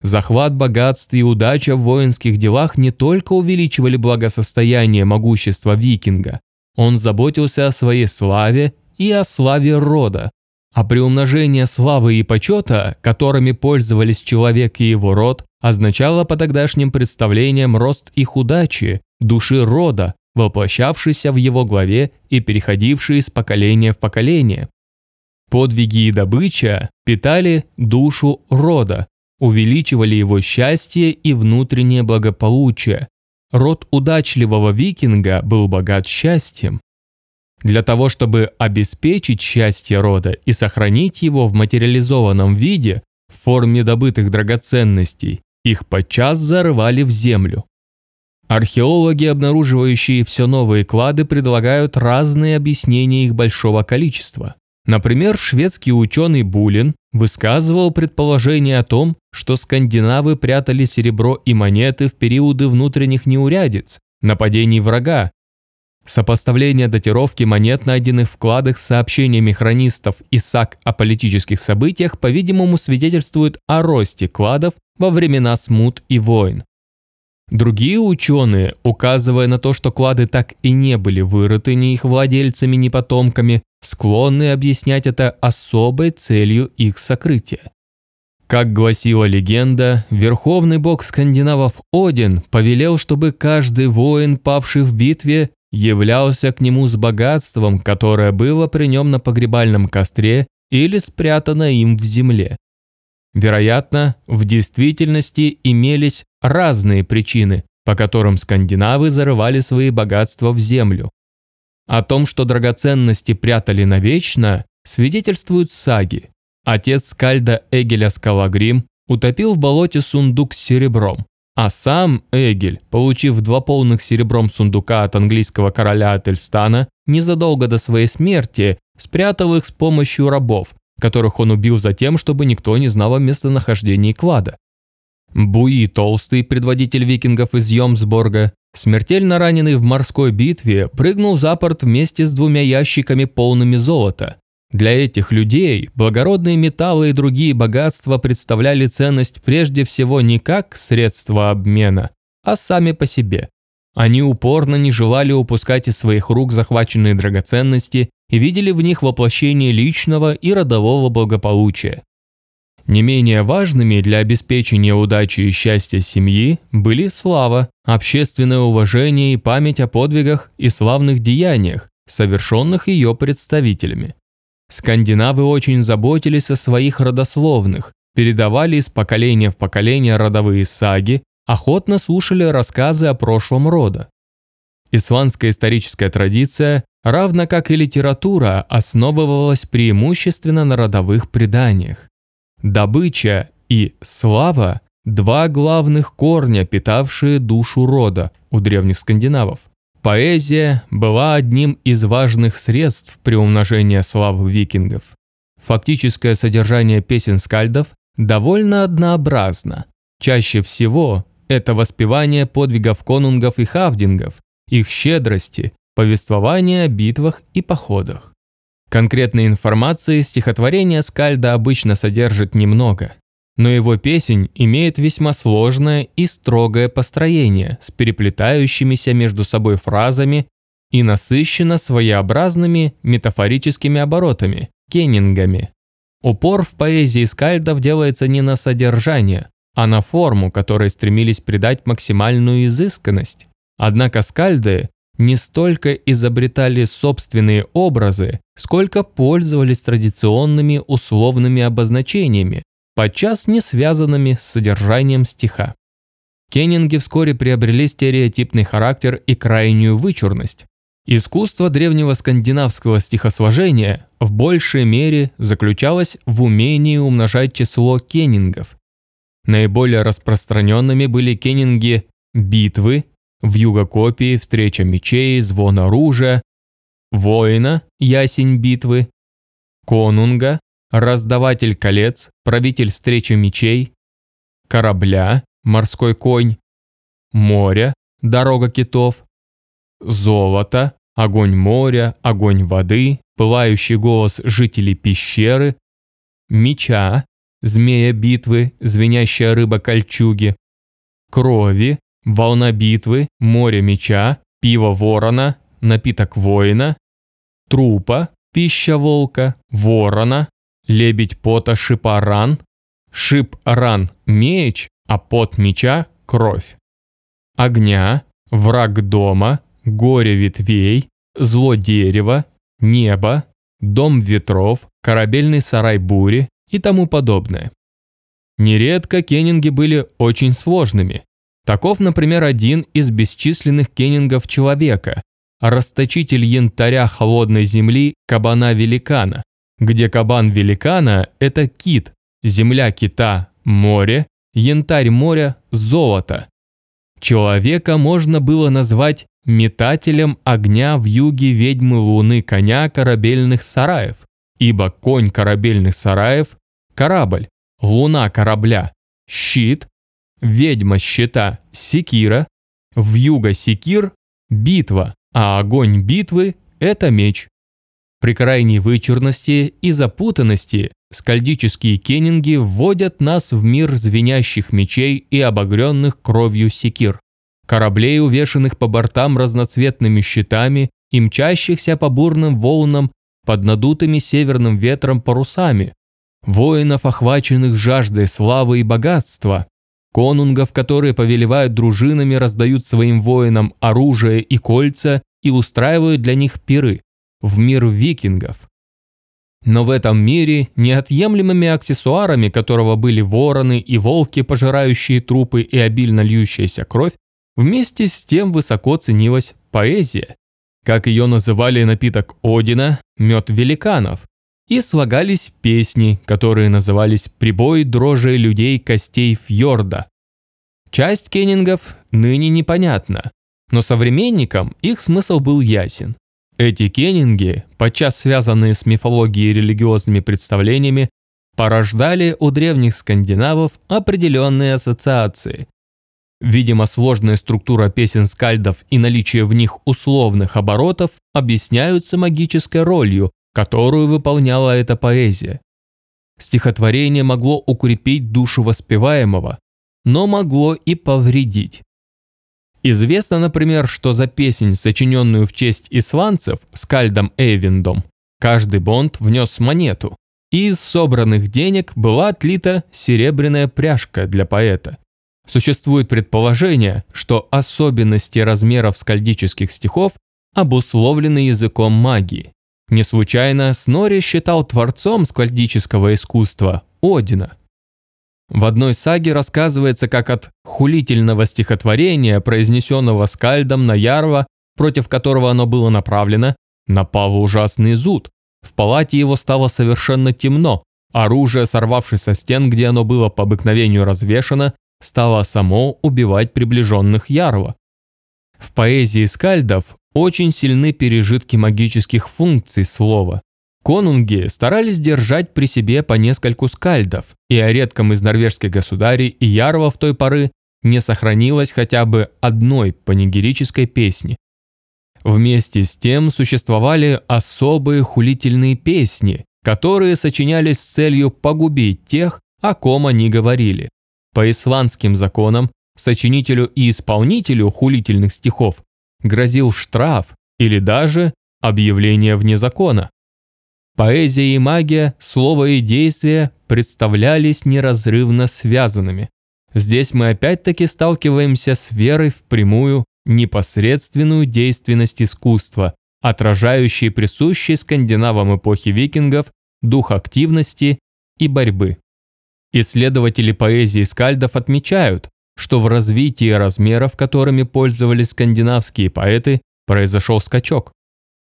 Захват богатств и удача в воинских делах не только увеличивали благосостояние могущества викинга, он заботился о своей славе и о славе рода. А приумножение славы и почета, которыми пользовались человек и его род, означало по тогдашним представлениям рост их удачи, души рода, воплощавшийся в его главе и переходивший из поколения в поколение. Подвиги и добыча питали душу рода, увеличивали его счастье и внутреннее благополучие. Род удачливого викинга был богат счастьем. Для того, чтобы обеспечить счастье рода и сохранить его в материализованном виде, в форме добытых драгоценностей, их подчас зарывали в землю. Археологи, обнаруживающие все новые клады, предлагают разные объяснения их большого количества. Например, шведский ученый Булин высказывал предположение о том, что скандинавы прятали серебро и монеты в периоды внутренних неурядиц, нападений врага. Сопоставление датировки монет, найденных в кладах с сообщениями хронистов и САК о политических событиях, по-видимому, свидетельствует о росте кладов во времена смут и войн. Другие ученые, указывая на то, что клады так и не были вырыты ни их владельцами, ни потомками, склонны объяснять это особой целью их сокрытия. Как гласила легенда, верховный бог скандинавов Один повелел, чтобы каждый воин, павший в битве, являлся к нему с богатством, которое было при нем на погребальном костре или спрятано им в земле. Вероятно, в действительности имелись разные причины, по которым скандинавы зарывали свои богатства в землю. О том, что драгоценности прятали навечно, свидетельствуют саги. Отец Скальда Эгеля Скалагрим утопил в болоте сундук с серебром, а сам Эгель, получив два полных серебром сундука от английского короля Ательстана, незадолго до своей смерти спрятал их с помощью рабов, которых он убил за тем, чтобы никто не знал о местонахождении клада. Буи Толстый, предводитель викингов из Йомсборга, смертельно раненый в морской битве, прыгнул за порт вместе с двумя ящиками полными золота. Для этих людей благородные металлы и другие богатства представляли ценность прежде всего не как средство обмена, а сами по себе. Они упорно не желали упускать из своих рук захваченные драгоценности и видели в них воплощение личного и родового благополучия. Не менее важными для обеспечения удачи и счастья семьи были слава, общественное уважение и память о подвигах и славных деяниях, совершенных ее представителями. Скандинавы очень заботились о своих родословных, передавали из поколения в поколение родовые саги, охотно слушали рассказы о прошлом рода. Исландская историческая традиция, равно как и литература, основывалась преимущественно на родовых преданиях. Добыча и слава – два главных корня, питавшие душу рода у древних скандинавов. Поэзия была одним из важных средств приумножения славы викингов. Фактическое содержание песен скальдов довольно однообразно. Чаще всего это воспевание подвигов конунгов и хавдингов, их щедрости, повествование о битвах и походах. Конкретной информации стихотворение Скальда обычно содержит немного, но его песень имеет весьма сложное и строгое построение с переплетающимися между собой фразами и насыщена своеобразными метафорическими оборотами, кеннингами. Упор в поэзии скальдов делается не на содержание, а на форму, которой стремились придать максимальную изысканность. Однако скальды не столько изобретали собственные образы, сколько пользовались традиционными условными обозначениями, подчас не связанными с содержанием стиха. Кеннинги вскоре приобрели стереотипный характер и крайнюю вычурность. Искусство древнего скандинавского стихосложения в большей мере заключалось в умении умножать число кеннингов. Наиболее распространенными были кеннинги битвы, в югокопии встреча мечей, звон оружия, воина, ясень битвы, конунга, раздаватель колец, правитель встречи мечей, корабля, морской конь, моря, дорога китов, золото, огонь моря, огонь воды, пылающий голос жителей пещеры, меча, змея битвы, звенящая рыба кольчуги, крови, волна битвы, море меча, пиво ворона, напиток воина, трупа, пища волка, ворона, лебедь пота шипа ран, шип ран меч, а пот меча кровь. Огня, враг дома, горе ветвей, зло дерева, небо, дом ветров, корабельный сарай бури и тому подобное. Нередко кеннинги были очень сложными. Таков, например, один из бесчисленных кеннингов человека, расточитель янтаря холодной земли кабана-великана, где кабан великана – это кит, земля кита – море, янтарь моря – золото. Человека можно было назвать метателем огня в юге ведьмы луны коня корабельных сараев, ибо конь корабельных сараев – корабль, луна корабля, щит, ведьма щита – секира, в юго секир – битва, а огонь битвы – это меч. При крайней вычурности и запутанности скальдические кеннинги вводят нас в мир звенящих мечей и обогренных кровью секир, кораблей, увешанных по бортам разноцветными щитами и мчащихся по бурным волнам под надутыми северным ветром парусами, воинов, охваченных жаждой славы и богатства, конунгов, которые повелевают дружинами, раздают своим воинам оружие и кольца и устраивают для них пиры в мир викингов. Но в этом мире неотъемлемыми аксессуарами, которого были вороны и волки, пожирающие трупы и обильно льющаяся кровь, вместе с тем высоко ценилась поэзия. Как ее называли напиток Одина, мед великанов, и слагались песни, которые назывались «Прибой дрожи людей костей фьорда». Часть кеннингов ныне непонятна, но современникам их смысл был ясен. Эти кеннинги, подчас связанные с мифологией и религиозными представлениями, порождали у древних скандинавов определенные ассоциации. Видимо, сложная структура песен скальдов и наличие в них условных оборотов объясняются магической ролью, которую выполняла эта поэзия. Стихотворение могло укрепить душу воспеваемого, но могло и повредить. Известно, например, что за песнь, сочиненную в честь исландцев Скальдом Эйвиндом, Каждый бонд внес монету, и из собранных денег была отлита серебряная пряжка для поэта. Существует предположение, что особенности размеров скальдических стихов обусловлены языком магии. Не случайно Снори считал творцом скальдического искусства Одина. В одной саге рассказывается, как от хулительного стихотворения, произнесенного скальдом на Ярва, против которого оно было направлено, напал ужасный зуд. В палате его стало совершенно темно. Оружие, сорвавшись со стен, где оно было по обыкновению развешано, стало само убивать приближенных Ярва. В поэзии скальдов очень сильны пережитки магических функций слова. Конунги старались держать при себе по нескольку скальдов, и о редком из норвежских государей и Ярва в той поры не сохранилось хотя бы одной панигерической песни. Вместе с тем существовали особые хулительные песни, которые сочинялись с целью погубить тех, о ком они говорили. По исландским законам сочинителю и исполнителю хулительных стихов грозил штраф или даже объявление вне закона. Поэзия и магия, слово и действие представлялись неразрывно связанными. Здесь мы опять-таки сталкиваемся с верой в прямую, непосредственную действенность искусства, отражающей присущий скандинавам эпохи викингов дух активности и борьбы. Исследователи поэзии скальдов отмечают, что в развитии размеров, которыми пользовались скандинавские поэты, произошел скачок.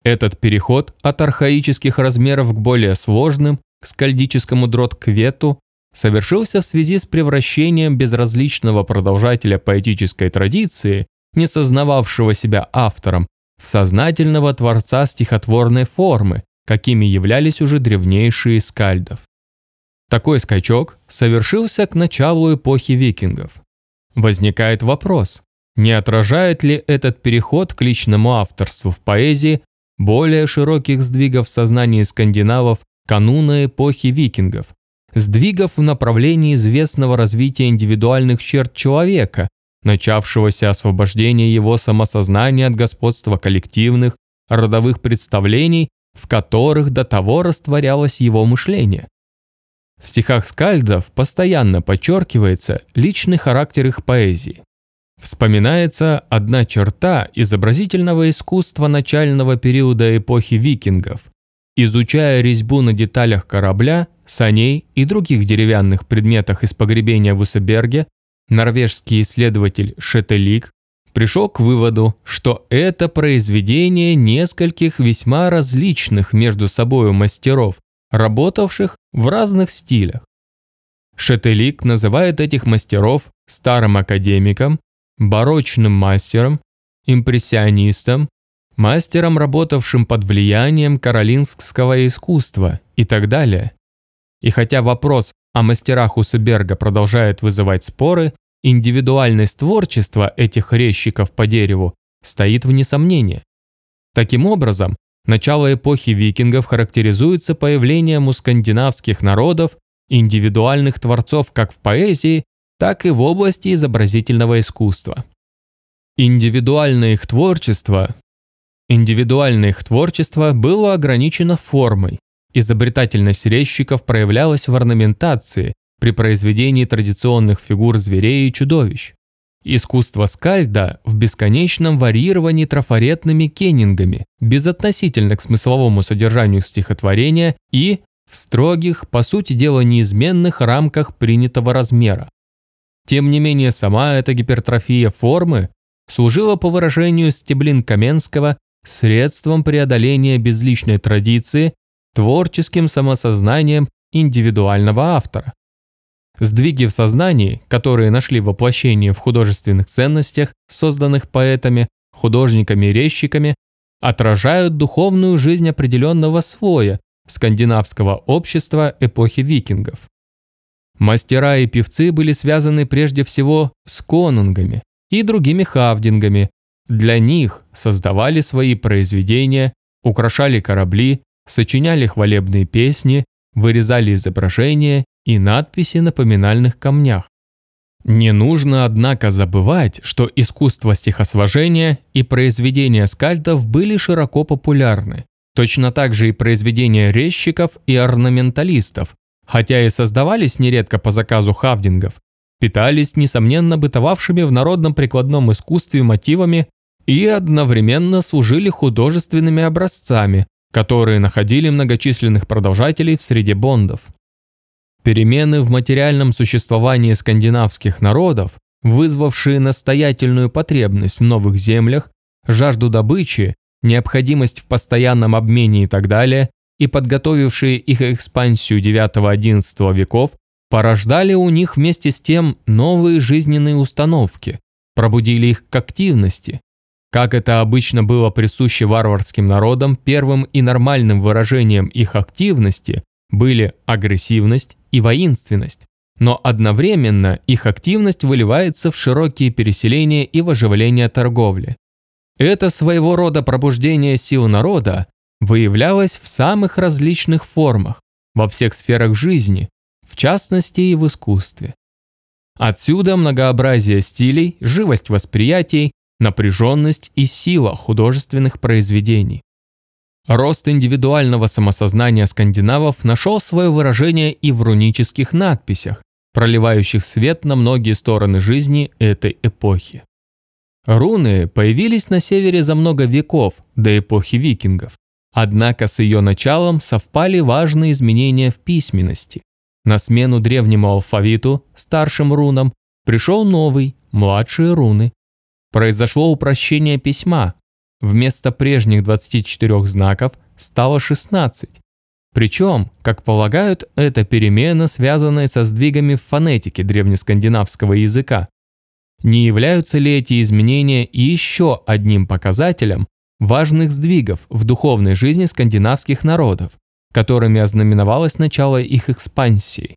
Этот переход от архаических размеров к более сложным, к скальдическому дрот-квету, совершился в связи с превращением безразличного продолжателя поэтической традиции, не сознававшего себя автором, в сознательного творца стихотворной формы, какими являлись уже древнейшие скальдов. Такой скачок совершился к началу эпохи викингов. Возникает вопрос, не отражает ли этот переход к личному авторству в поэзии более широких сдвигов в сознании скандинавов кануна эпохи викингов, сдвигов в направлении известного развития индивидуальных черт человека, начавшегося освобождения его самосознания от господства коллективных, родовых представлений, в которых до того растворялось его мышление. В стихах скальдов постоянно подчеркивается личный характер их поэзии. Вспоминается одна черта изобразительного искусства начального периода эпохи викингов. Изучая резьбу на деталях корабля, саней и других деревянных предметах из погребения в Усеберге, норвежский исследователь Шетелик пришел к выводу, что это произведение нескольких весьма различных между собой мастеров, работавших в разных стилях. Шетелик называет этих мастеров старым академиком, барочным мастером, импрессионистом, мастером, работавшим под влиянием каролингского искусства и так далее. И хотя вопрос о мастерах Усеберга продолжает вызывать споры, индивидуальность творчества этих резчиков по дереву стоит вне сомнения. Таким образом, Начало эпохи викингов характеризуется появлением у скандинавских народов индивидуальных творцов как в поэзии, так и в области изобразительного искусства. Индивидуальное их творчество Индивидуальное их творчество было ограничено формой. Изобретательность резчиков проявлялась в орнаментации при произведении традиционных фигур зверей и чудовищ. Искусство скальда в бесконечном варьировании трафаретными кеннингами, безотносительно к смысловому содержанию стихотворения и в строгих, по сути дела неизменных рамках принятого размера. Тем не менее, сама эта гипертрофия формы служила, по выражению Стеблин Каменского, средством преодоления безличной традиции, творческим самосознанием индивидуального автора. Сдвиги в сознании, которые нашли воплощение в художественных ценностях, созданных поэтами, художниками и резчиками, отражают духовную жизнь определенного слоя скандинавского общества эпохи викингов. Мастера и певцы были связаны прежде всего с конунгами и другими хавдингами. Для них создавали свои произведения, украшали корабли, сочиняли хвалебные песни, вырезали изображения и надписи на поминальных камнях. Не нужно, однако, забывать, что искусство стихосложения и произведения скальдов были широко популярны. Точно так же и произведения резчиков и орнаменталистов, хотя и создавались нередко по заказу хавдингов, питались, несомненно, бытовавшими в народном прикладном искусстве мотивами и одновременно служили художественными образцами, которые находили многочисленных продолжателей в среде бондов. Перемены в материальном существовании скандинавских народов, вызвавшие настоятельную потребность в новых землях, жажду добычи, необходимость в постоянном обмене и так далее, и подготовившие их экспансию IX-XI веков, порождали у них вместе с тем новые жизненные установки, пробудили их к активности. Как это обычно было присуще варварским народам, первым и нормальным выражением их активности были агрессивность и воинственность, но одновременно их активность выливается в широкие переселения и в оживление торговли. Это своего рода пробуждение сил народа выявлялось в самых различных формах, во всех сферах жизни, в частности и в искусстве. Отсюда многообразие стилей, живость восприятий, напряженность и сила художественных произведений. Рост индивидуального самосознания скандинавов нашел свое выражение и в рунических надписях, проливающих свет на многие стороны жизни этой эпохи. Руны появились на севере за много веков, до эпохи викингов, однако с ее началом совпали важные изменения в письменности. На смену древнему алфавиту, старшим рунам, пришел новый, младшие руны. Произошло упрощение письма, Вместо прежних 24 знаков стало 16. Причем, как полагают, это перемена, связанная со сдвигами в фонетике древнескандинавского языка. Не являются ли эти изменения еще одним показателем важных сдвигов в духовной жизни скандинавских народов, которыми ознаменовалось начало их экспансии?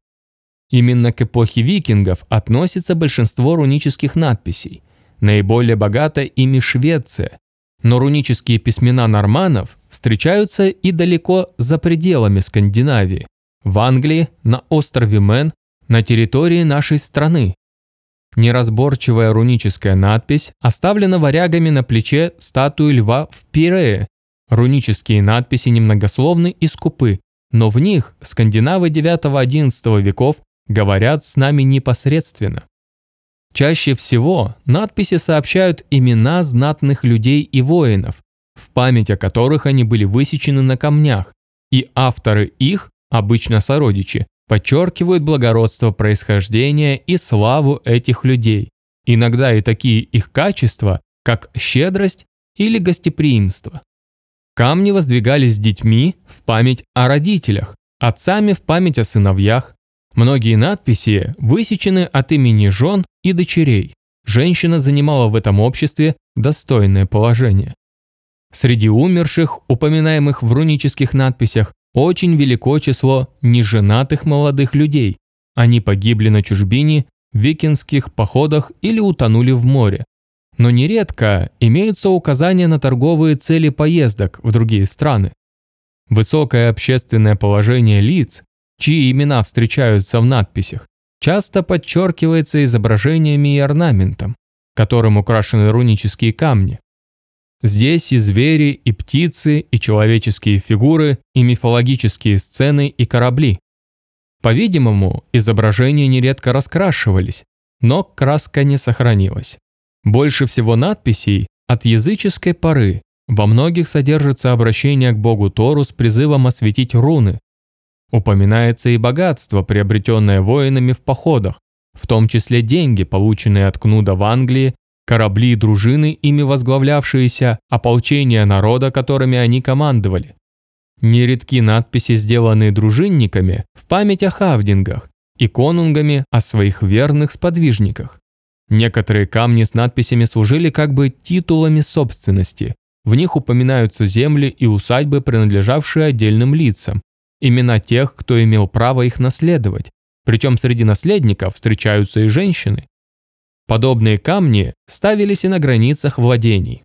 Именно к эпохе викингов относится большинство рунических надписей. Наиболее богата ими Швеция, но рунические письмена норманов встречаются и далеко за пределами Скандинавии, в Англии, на острове Мэн, на территории нашей страны. Неразборчивая руническая надпись оставлена варягами на плече статуи льва в Пирее. Рунические надписи немногословны и скупы, но в них скандинавы IX-XI веков говорят с нами непосредственно. Чаще всего надписи сообщают имена знатных людей и воинов, в память о которых они были высечены на камнях, и авторы их, обычно сородичи, подчеркивают благородство происхождения и славу этих людей, иногда и такие их качества, как щедрость или гостеприимство. Камни воздвигались детьми в память о родителях, отцами в память о сыновьях, Многие надписи высечены от имени жен и дочерей. Женщина занимала в этом обществе достойное положение. Среди умерших, упоминаемых в рунических надписях, очень велико число неженатых молодых людей. Они погибли на чужбине, в викинских походах или утонули в море. Но нередко имеются указания на торговые цели поездок в другие страны. Высокое общественное положение лиц, чьи имена встречаются в надписях, часто подчеркивается изображениями и орнаментом, которым украшены рунические камни. Здесь и звери, и птицы, и человеческие фигуры, и мифологические сцены, и корабли. По-видимому, изображения нередко раскрашивались, но краска не сохранилась. Больше всего надписей от языческой поры во многих содержится обращение к богу Тору с призывом осветить руны, Упоминается и богатство, приобретенное воинами в походах, в том числе деньги, полученные от Кнуда в Англии, корабли и дружины, ими возглавлявшиеся, ополчение народа, которыми они командовали. Нередки надписи, сделанные дружинниками, в память о хавдингах и конунгами о своих верных сподвижниках. Некоторые камни с надписями служили как бы титулами собственности. В них упоминаются земли и усадьбы, принадлежавшие отдельным лицам, имена тех, кто имел право их наследовать, причем среди наследников встречаются и женщины. Подобные камни ставились и на границах владений.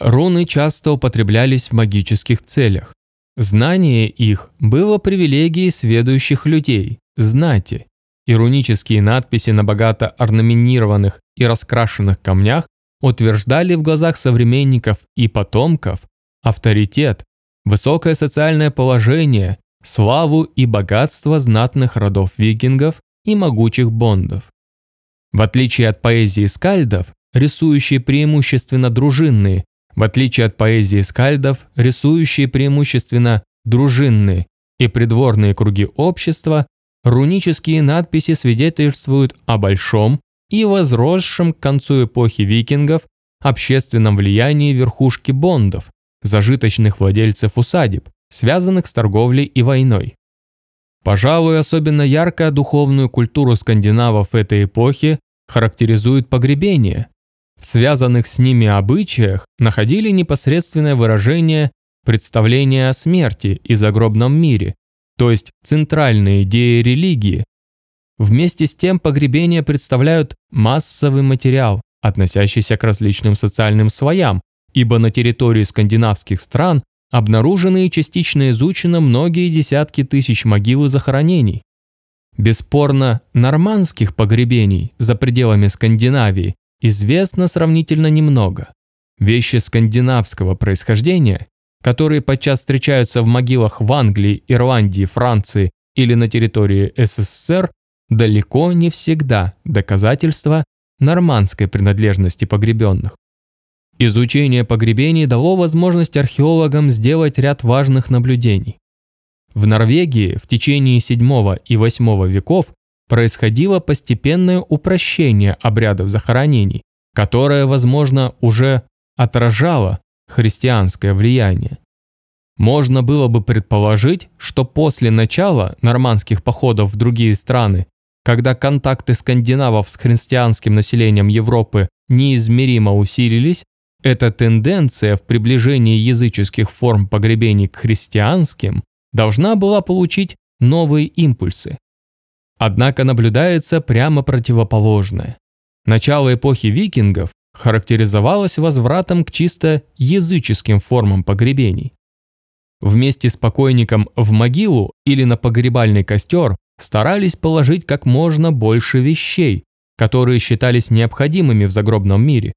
Руны часто употреблялись в магических целях. Знание их было привилегией сведущих людей, знати, и рунические надписи на богато орнаментированных и раскрашенных камнях утверждали в глазах современников и потомков авторитет, высокое социальное положение, славу и богатство знатных родов викингов и могучих бондов. В отличие от поэзии скальдов, рисующие преимущественно дружинные, в отличие от поэзии скальдов, рисующие преимущественно дружинные и придворные круги общества, рунические надписи свидетельствуют о большом и возросшем к концу эпохи викингов общественном влиянии верхушки бондов, зажиточных владельцев усадеб, связанных с торговлей и войной. Пожалуй, особенно ярко духовную культуру скандинавов этой эпохи характеризует погребение. В связанных с ними обычаях находили непосредственное выражение представления о смерти и загробном мире, то есть центральные идеи религии. Вместе с тем погребения представляют массовый материал, относящийся к различным социальным слоям, ибо на территории скандинавских стран обнаружены и частично изучены многие десятки тысяч могил и захоронений. Бесспорно, нормандских погребений за пределами Скандинавии известно сравнительно немного. Вещи скандинавского происхождения, которые подчас встречаются в могилах в Англии, Ирландии, Франции или на территории СССР, далеко не всегда доказательства нормандской принадлежности погребенных. Изучение погребений дало возможность археологам сделать ряд важных наблюдений. В Норвегии в течение VII и VIII веков происходило постепенное упрощение обрядов захоронений, которое, возможно, уже отражало христианское влияние. Можно было бы предположить, что после начала нормандских походов в другие страны, когда контакты скандинавов с христианским населением Европы неизмеримо усилились, эта тенденция в приближении языческих форм погребений к христианским должна была получить новые импульсы. Однако наблюдается прямо противоположное. Начало эпохи викингов характеризовалось возвратом к чисто языческим формам погребений. Вместе с покойником в могилу или на погребальный костер старались положить как можно больше вещей, которые считались необходимыми в загробном мире,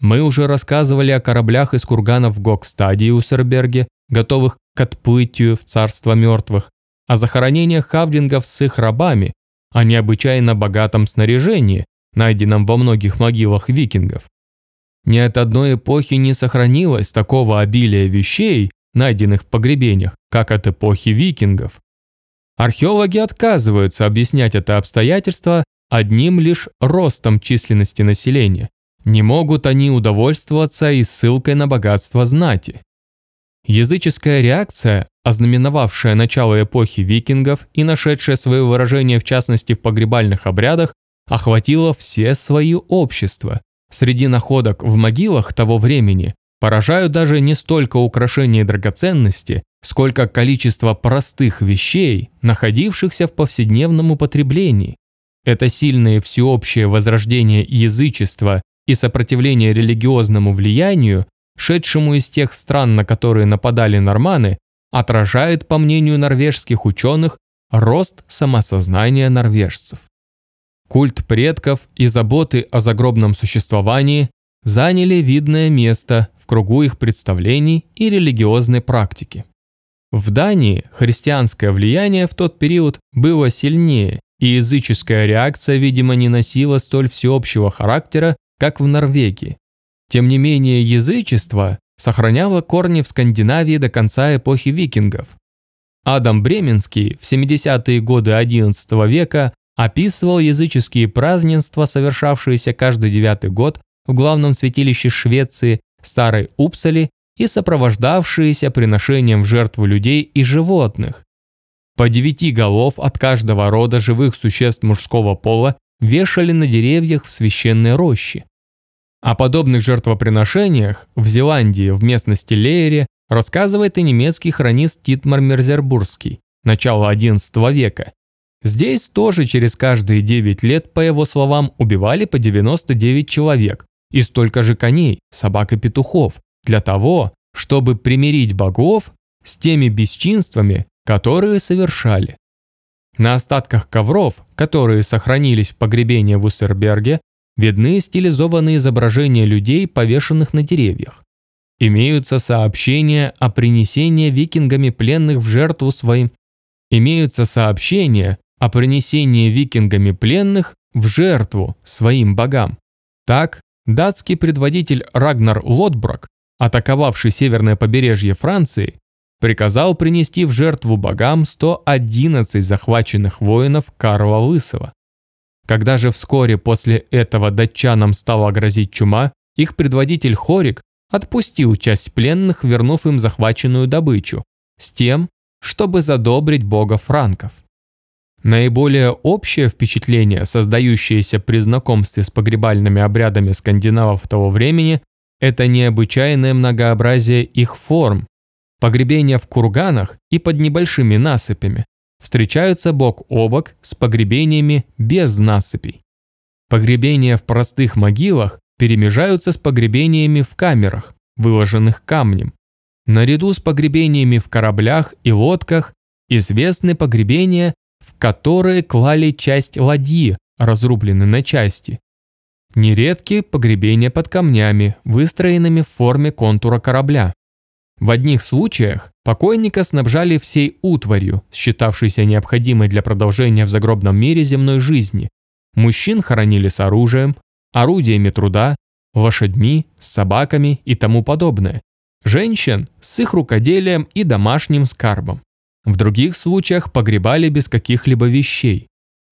мы уже рассказывали о кораблях из курганов в Гокстаде и Усерберге, готовых к отплытию в царство мертвых, о захоронениях хавдингов с их рабами, о необычайно богатом снаряжении, найденном во многих могилах викингов. Ни от одной эпохи не сохранилось такого обилия вещей, найденных в погребениях, как от эпохи викингов. Археологи отказываются объяснять это обстоятельство одним лишь ростом численности населения. Не могут они удовольствоваться и ссылкой на богатство знати. Языческая реакция, ознаменовавшая начало эпохи викингов и нашедшая свое выражение в частности в погребальных обрядах, охватила все свои общества. Среди находок в могилах того времени поражают даже не столько украшения и драгоценности, сколько количество простых вещей, находившихся в повседневном употреблении. Это сильное всеобщее возрождение язычества и сопротивление религиозному влиянию, шедшему из тех стран, на которые нападали норманы, отражает, по мнению норвежских ученых, рост самосознания норвежцев. Культ предков и заботы о загробном существовании заняли видное место в кругу их представлений и религиозной практики. В Дании христианское влияние в тот период было сильнее, и языческая реакция, видимо, не носила столь всеобщего характера, как в Норвегии. Тем не менее, язычество сохраняло корни в Скандинавии до конца эпохи викингов. Адам Бременский в 70-е годы XI века описывал языческие празднества, совершавшиеся каждый девятый год в главном святилище Швеции, Старой Упсали, и сопровождавшиеся приношением в жертву людей и животных. По девяти голов от каждого рода живых существ мужского пола вешали на деревьях в священной роще. О подобных жертвоприношениях в Зеландии в местности Лейере рассказывает и немецкий хронист Титмар Мерзербургский, начало XI века. Здесь тоже через каждые 9 лет, по его словам, убивали по 99 человек и столько же коней, собак и петухов, для того, чтобы примирить богов с теми бесчинствами, которые совершали. На остатках ковров, которые сохранились в погребении в Уссерберге, видны стилизованные изображения людей, повешенных на деревьях. Имеются сообщения о принесении викингами пленных в жертву своим. Имеются сообщения о принесении викингами пленных в жертву своим богам. Так, датский предводитель Рагнар Лотброк, атаковавший северное побережье Франции, приказал принести в жертву богам 111 захваченных воинов Карла Лысого. Когда же вскоре после этого датчанам стала грозить чума, их предводитель Хорик отпустил часть пленных, вернув им захваченную добычу, с тем, чтобы задобрить бога франков. Наиболее общее впечатление, создающееся при знакомстве с погребальными обрядами скандинавов того времени, это необычайное многообразие их форм. Погребения в курганах и под небольшими насыпями встречаются бок о бок с погребениями без насыпей. Погребения в простых могилах перемежаются с погребениями в камерах, выложенных камнем. Наряду с погребениями в кораблях и лодках известны погребения, в которые клали часть ладьи, разрубленной на части. Нередки погребения под камнями, выстроенными в форме контура корабля. В одних случаях покойника снабжали всей утварью, считавшейся необходимой для продолжения в загробном мире земной жизни. Мужчин хоронили с оружием, орудиями труда, лошадьми, собаками и тому подобное. Женщин с их рукоделием и домашним скарбом. В других случаях погребали без каких-либо вещей.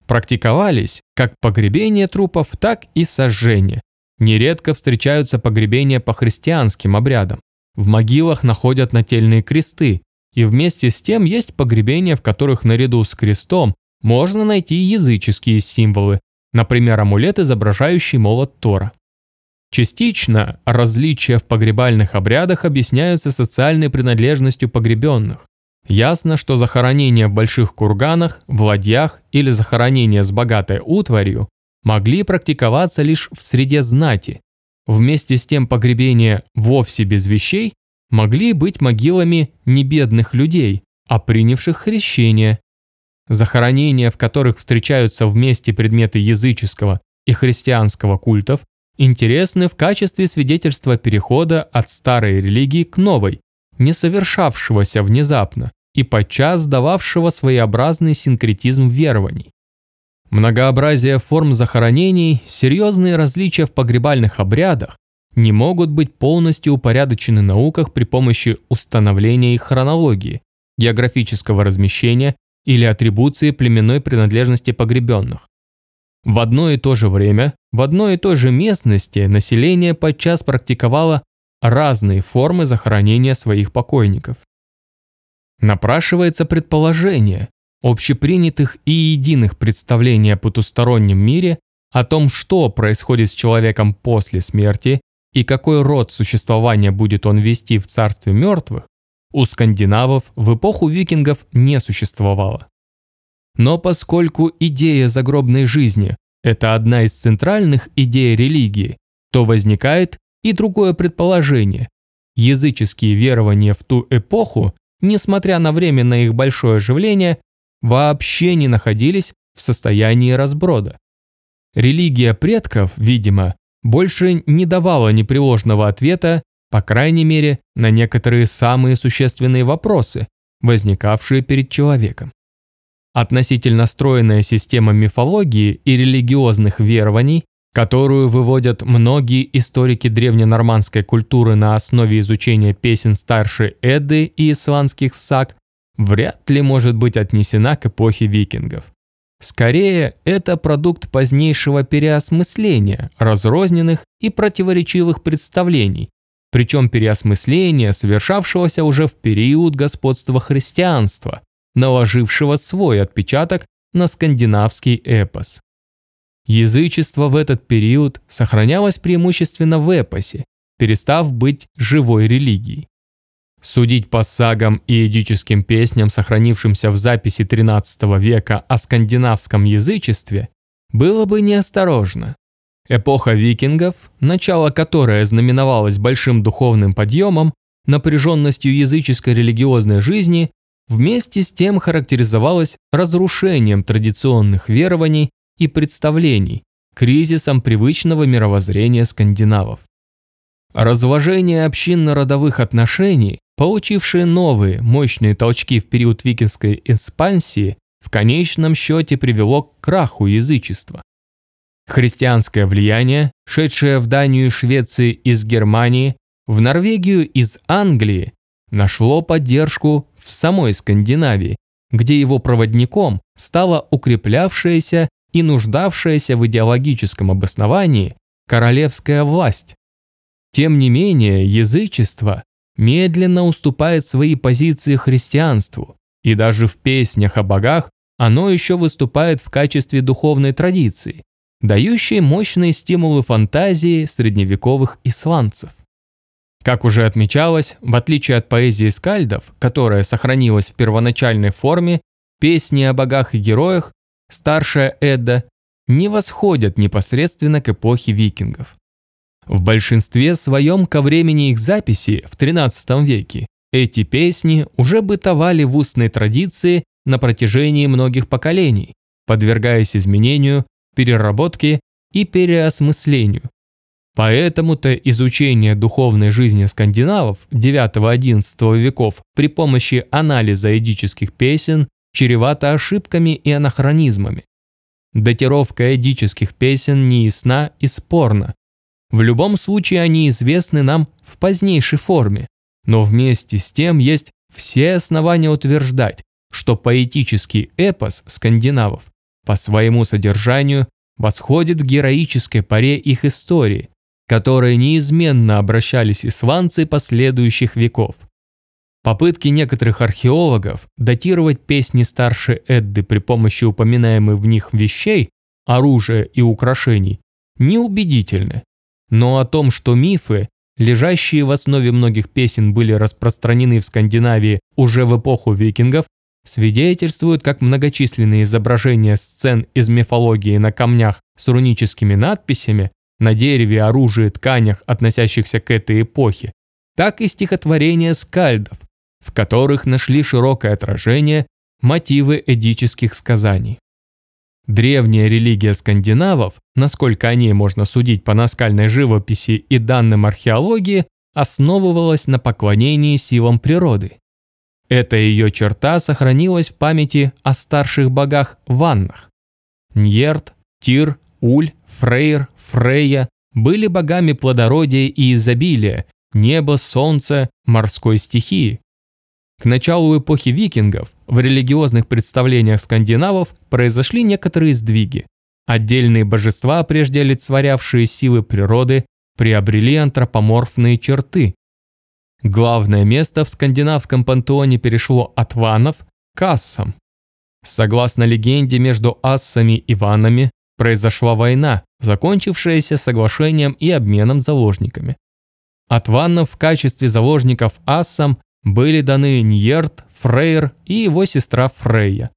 Практиковались как погребение трупов, так и сожжение. Нередко встречаются погребения по христианским обрядам. В могилах находят нательные кресты, и вместе с тем есть погребения, в которых наряду с крестом можно найти языческие символы, например, амулет, изображающий молот Тора. Частично различия в погребальных обрядах объясняются социальной принадлежностью погребенных. Ясно, что захоронения в больших курганах, в ладьях или захоронения с богатой утварью могли практиковаться лишь в среде знати. Вместе с тем погребения вовсе без вещей могли быть могилами не бедных людей, а принявших хрещение, Захоронения, в которых встречаются вместе предметы языческого и христианского культов, интересны в качестве свидетельства перехода от старой религии к новой, не совершавшегося внезапно и подчас дававшего своеобразный синкретизм верований. Многообразие форм захоронений, серьезные различия в погребальных обрядах не могут быть полностью упорядочены науках при помощи установления их хронологии, географического размещения или атрибуции племенной принадлежности погребенных. В одно и то же время, в одной и той же местности население подчас практиковало разные формы захоронения своих покойников. Напрашивается предположение общепринятых и единых представлений о потустороннем мире, о том, что происходит с человеком после смерти и какой род существования будет он вести в царстве мертвых, у скандинавов в эпоху викингов не существовало. Но поскольку идея загробной жизни – это одна из центральных идей религии, то возникает и другое предположение. Языческие верования в ту эпоху, несмотря на временное их большое оживление, вообще не находились в состоянии разброда. Религия предков, видимо, больше не давала непреложного ответа по крайней мере, на некоторые самые существенные вопросы, возникавшие перед человеком. Относительно стройная система мифологии и религиозных верований, которую выводят многие историки древненормандской культуры на основе изучения песен старшей Эды и исландских саг, вряд ли может быть отнесена к эпохе викингов. Скорее, это продукт позднейшего переосмысления разрозненных и противоречивых представлений, причем переосмысление, совершавшегося уже в период господства христианства, наложившего свой отпечаток на скандинавский эпос. Язычество в этот период сохранялось преимущественно в эпосе, перестав быть живой религией. Судить по сагам и эдическим песням, сохранившимся в записи XIII века о скандинавском язычестве, было бы неосторожно. Эпоха викингов, начало которой знаменовалось большим духовным подъемом, напряженностью языческой религиозной жизни, вместе с тем характеризовалась разрушением традиционных верований и представлений, кризисом привычного мировоззрения скандинавов. Разложение общинно-родовых отношений, получившие новые мощные толчки в период викингской экспансии, в конечном счете привело к краху язычества. Христианское влияние, шедшее в Данию и Швеции из Германии, в Норвегию из Англии, нашло поддержку в самой Скандинавии, где его проводником стала укреплявшаяся и нуждавшаяся в идеологическом обосновании королевская власть. Тем не менее, язычество медленно уступает свои позиции христианству, и даже в песнях о богах оно еще выступает в качестве духовной традиции, дающей мощные стимулы фантазии средневековых исландцев. Как уже отмечалось, в отличие от поэзии скальдов, которая сохранилась в первоначальной форме, песни о богах и героях, старшая Эдда, не восходят непосредственно к эпохе викингов. В большинстве своем ко времени их записи в XIII веке эти песни уже бытовали в устной традиции на протяжении многих поколений, подвергаясь изменению, переработке и переосмыслению. Поэтому-то изучение духовной жизни скандинавов IX-XI веков при помощи анализа эдических песен чревато ошибками и анахронизмами. Датировка эдических песен неясна и спорна. В любом случае они известны нам в позднейшей форме, но вместе с тем есть все основания утверждать, что поэтический эпос скандинавов по своему содержанию восходит к героической паре их истории, которые неизменно обращались исландцы последующих веков. Попытки некоторых археологов датировать песни старшей Эдды при помощи упоминаемых в них вещей, оружия и украшений, неубедительны. Но о том, что мифы, лежащие в основе многих песен, были распространены в Скандинавии уже в эпоху викингов, свидетельствуют как многочисленные изображения сцен из мифологии на камнях с руническими надписями, на дереве, оружии, тканях, относящихся к этой эпохе, так и стихотворения скальдов, в которых нашли широкое отражение мотивы эдических сказаний. Древняя религия скандинавов, насколько о ней можно судить по наскальной живописи и данным археологии, основывалась на поклонении силам природы. Эта ее черта сохранилась в памяти о старших богах-ваннах. Ньерт, Тир, Уль, Фрейр, Фрейя были богами плодородия и изобилия, неба, солнца, морской стихии. К началу эпохи викингов в религиозных представлениях скандинавов произошли некоторые сдвиги. Отдельные божества, прежде олицетворявшие силы природы, приобрели антропоморфные черты. Главное место в скандинавском пантеоне перешло от ванов к ассам. Согласно легенде, между ассами и ванами произошла война, закончившаяся соглашением и обменом заложниками. От ваннов в качестве заложников ассам были даны Ньерт, Фрейр и его сестра Фрейя.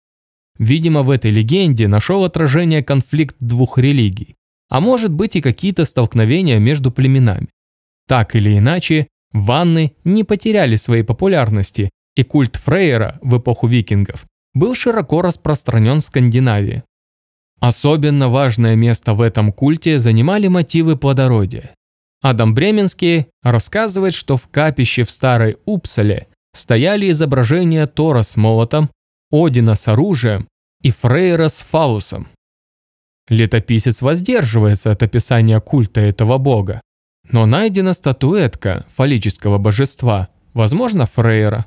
Видимо, в этой легенде нашел отражение конфликт двух религий, а может быть и какие-то столкновения между племенами. Так или иначе, ванны не потеряли своей популярности, и культ Фрейера в эпоху викингов был широко распространен в Скандинавии. Особенно важное место в этом культе занимали мотивы плодородия. Адам Бременский рассказывает, что в капище в Старой Упсале стояли изображения Тора с молотом, Одина с оружием и Фрейра с фалусом. Летописец воздерживается от описания культа этого бога, но найдена статуэтка фаллического божества, возможно, Фрейра.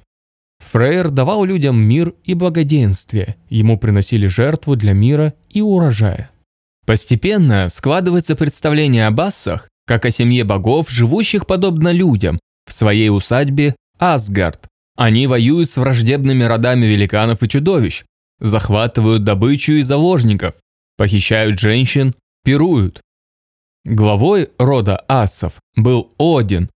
Фрейр давал людям мир и благоденствие, ему приносили жертву для мира и урожая. Постепенно складывается представление о бассах как о семье богов, живущих подобно людям, в своей усадьбе Асгард. Они воюют с враждебными родами великанов и чудовищ, захватывают добычу и заложников, похищают женщин, пируют. Главой рода асов был Один.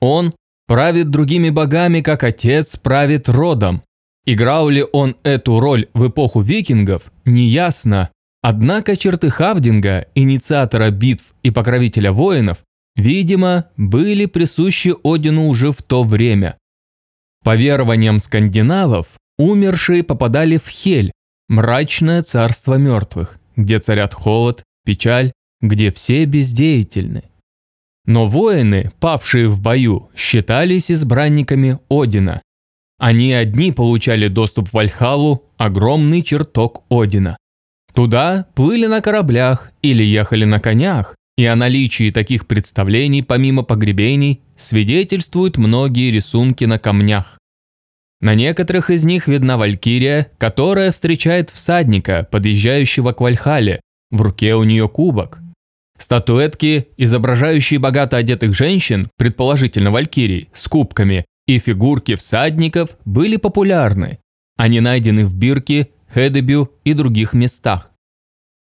Он правит другими богами, как отец правит родом. Играл ли он эту роль в эпоху викингов, неясно. Однако черты Хавдинга, инициатора битв и покровителя воинов, видимо, были присущи Одину уже в то время. По верованиям скандинавов, умершие попадали в Хель, мрачное царство мертвых, где царят холод, печаль, где все бездеятельны. Но воины, павшие в бою, считались избранниками Одина. Они одни получали доступ в Вальхалу, огромный чертог Одина. Туда плыли на кораблях или ехали на конях, и о наличии таких представлений помимо погребений свидетельствуют многие рисунки на камнях. На некоторых из них видна валькирия, которая встречает всадника, подъезжающего к Вальхале. В руке у нее кубок. Статуэтки, изображающие богато одетых женщин, предположительно валькирий, с кубками, и фигурки всадников были популярны. Они найдены в Бирке, Хедебю и других местах.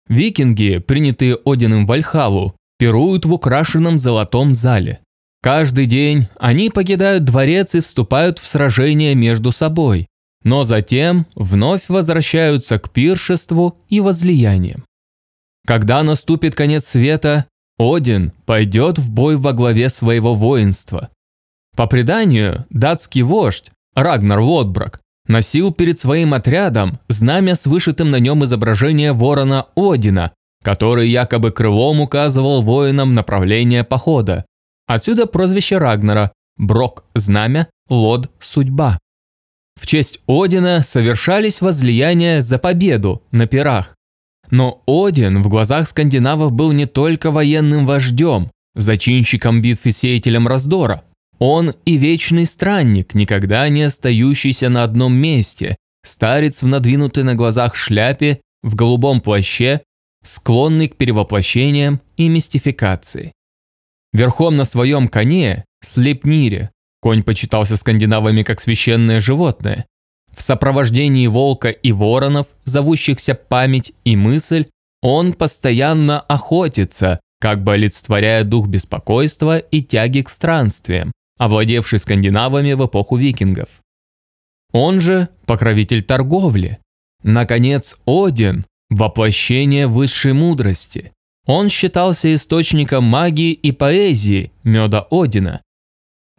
Викинги, принятые Одином в Вальхалу, пируют в украшенном золотом зале. Каждый день они покидают дворец и вступают в сражения между собой, но затем вновь возвращаются к пиршеству и возлияниям. Когда наступит конец света, Один пойдет в бой во главе своего воинства. По преданию, датский вождь Рагнар Лотбрак носил перед своим отрядом знамя с вышитым на нем изображение ворона Одина, который якобы крылом указывал воинам направление похода. Отсюда прозвище Рагнара – Брок – знамя, Лод – судьба. В честь Одина совершались возлияния за победу на пирах. Но Один в глазах скандинавов был не только военным вождем, зачинщиком битв и сеятелем раздора. Он и вечный странник, никогда не остающийся на одном месте, старец в надвинутой на глазах шляпе, в голубом плаще, склонный к перевоплощениям и мистификации. Верхом на своем коне, Слепнире, конь почитался скандинавами как священное животное, в сопровождении волка и воронов, зовущихся память и мысль, он постоянно охотится, как бы олицетворяя дух беспокойства и тяги к странствиям, овладевший скандинавами в эпоху викингов. Он же покровитель торговли. Наконец, Один – воплощение высшей мудрости, он считался источником магии и поэзии Меда Одина.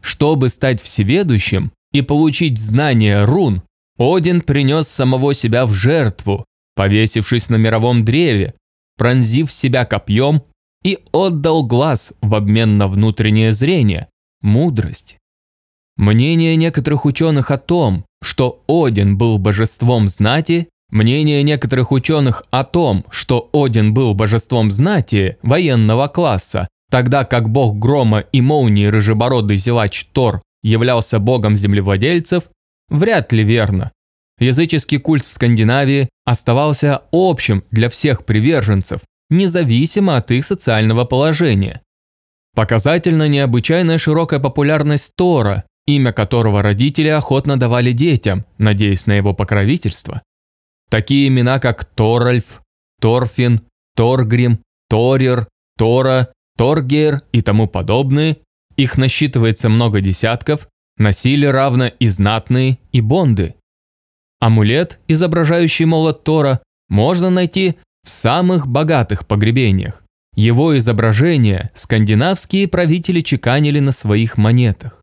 Чтобы стать всеведущим и получить знания рун, Один принес самого себя в жертву, повесившись на мировом древе, пронзив себя копьем и отдал глаз в обмен на внутреннее зрение, мудрость. Мнение некоторых ученых о том, что Один был божеством знати, Мнение некоторых ученых о том, что Один был божеством знати военного класса, тогда как бог грома и молнии рыжебородый зелач Тор являлся богом землевладельцев, вряд ли верно. Языческий культ в Скандинавии оставался общим для всех приверженцев, независимо от их социального положения. Показательно необычайная широкая популярность Тора, имя которого родители охотно давали детям, надеясь на его покровительство. Такие имена, как Торальф, Торфин, Торгрим, Торир, Тора, Торгер и тому подобные, их насчитывается много десятков, носили равно и знатные, и бонды. Амулет, изображающий молот Тора, можно найти в самых богатых погребениях. Его изображение скандинавские правители чеканили на своих монетах.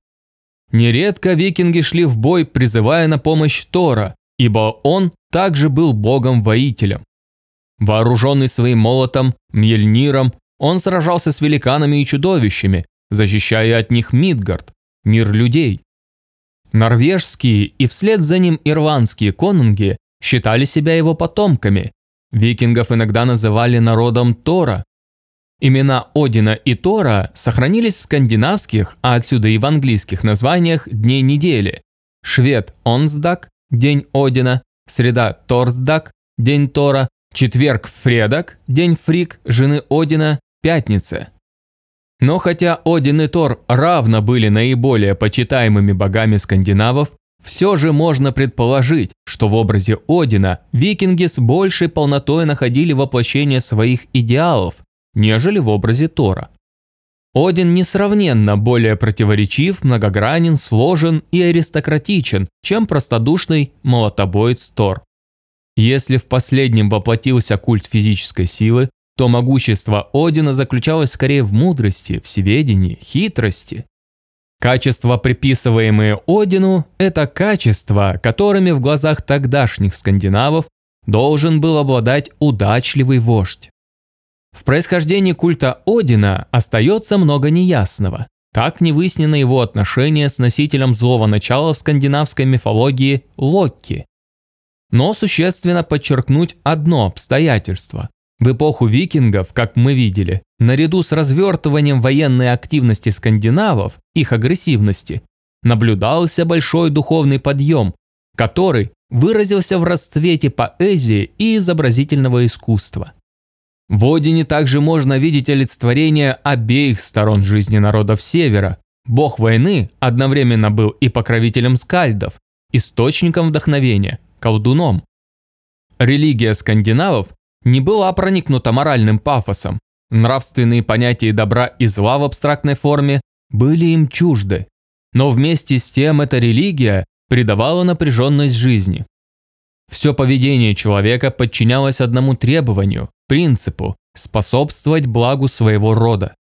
Нередко викинги шли в бой, призывая на помощь Тора, ибо он также был богом-воителем. Вооруженный своим молотом, Мьельниром, он сражался с великанами и чудовищами, защищая от них Мидгард, мир людей. Норвежские и вслед за ним ирландские конунги считали себя его потомками. Викингов иногда называли народом Тора. Имена Одина и Тора сохранились в скандинавских, а отсюда и в английских названиях дней недели. Швед – Онсдак, день Одина, среда – Торсдак, день Тора, четверг – Фредак, день Фрик, жены Одина, пятница. Но хотя Один и Тор равно были наиболее почитаемыми богами скандинавов, все же можно предположить, что в образе Одина викинги с большей полнотой находили воплощение своих идеалов, нежели в образе Тора. Один несравненно более противоречив, многогранен, сложен и аристократичен, чем простодушный молотобоец Тор. Если в последнем воплотился культ физической силы, то могущество Одина заключалось скорее в мудрости, всеведении, хитрости. Качества, приписываемые Одину, это качества, которыми в глазах тогдашних скандинавов должен был обладать удачливый вождь. В происхождении культа Одина остается много неясного. Так не выяснено его отношение с носителем злого начала в скандинавской мифологии Локки. Но существенно подчеркнуть одно обстоятельство. В эпоху викингов, как мы видели, наряду с развертыванием военной активности скандинавов, их агрессивности, наблюдался большой духовный подъем, который выразился в расцвете поэзии и изобразительного искусства. В Одине также можно видеть олицетворение обеих сторон жизни народов Севера. Бог войны одновременно был и покровителем скальдов, источником вдохновения, колдуном. Религия скандинавов не была проникнута моральным пафосом. Нравственные понятия добра и зла в абстрактной форме были им чужды. Но вместе с тем эта религия придавала напряженность жизни. Все поведение человека подчинялось одному требованию, принципу – способствовать благу своего рода.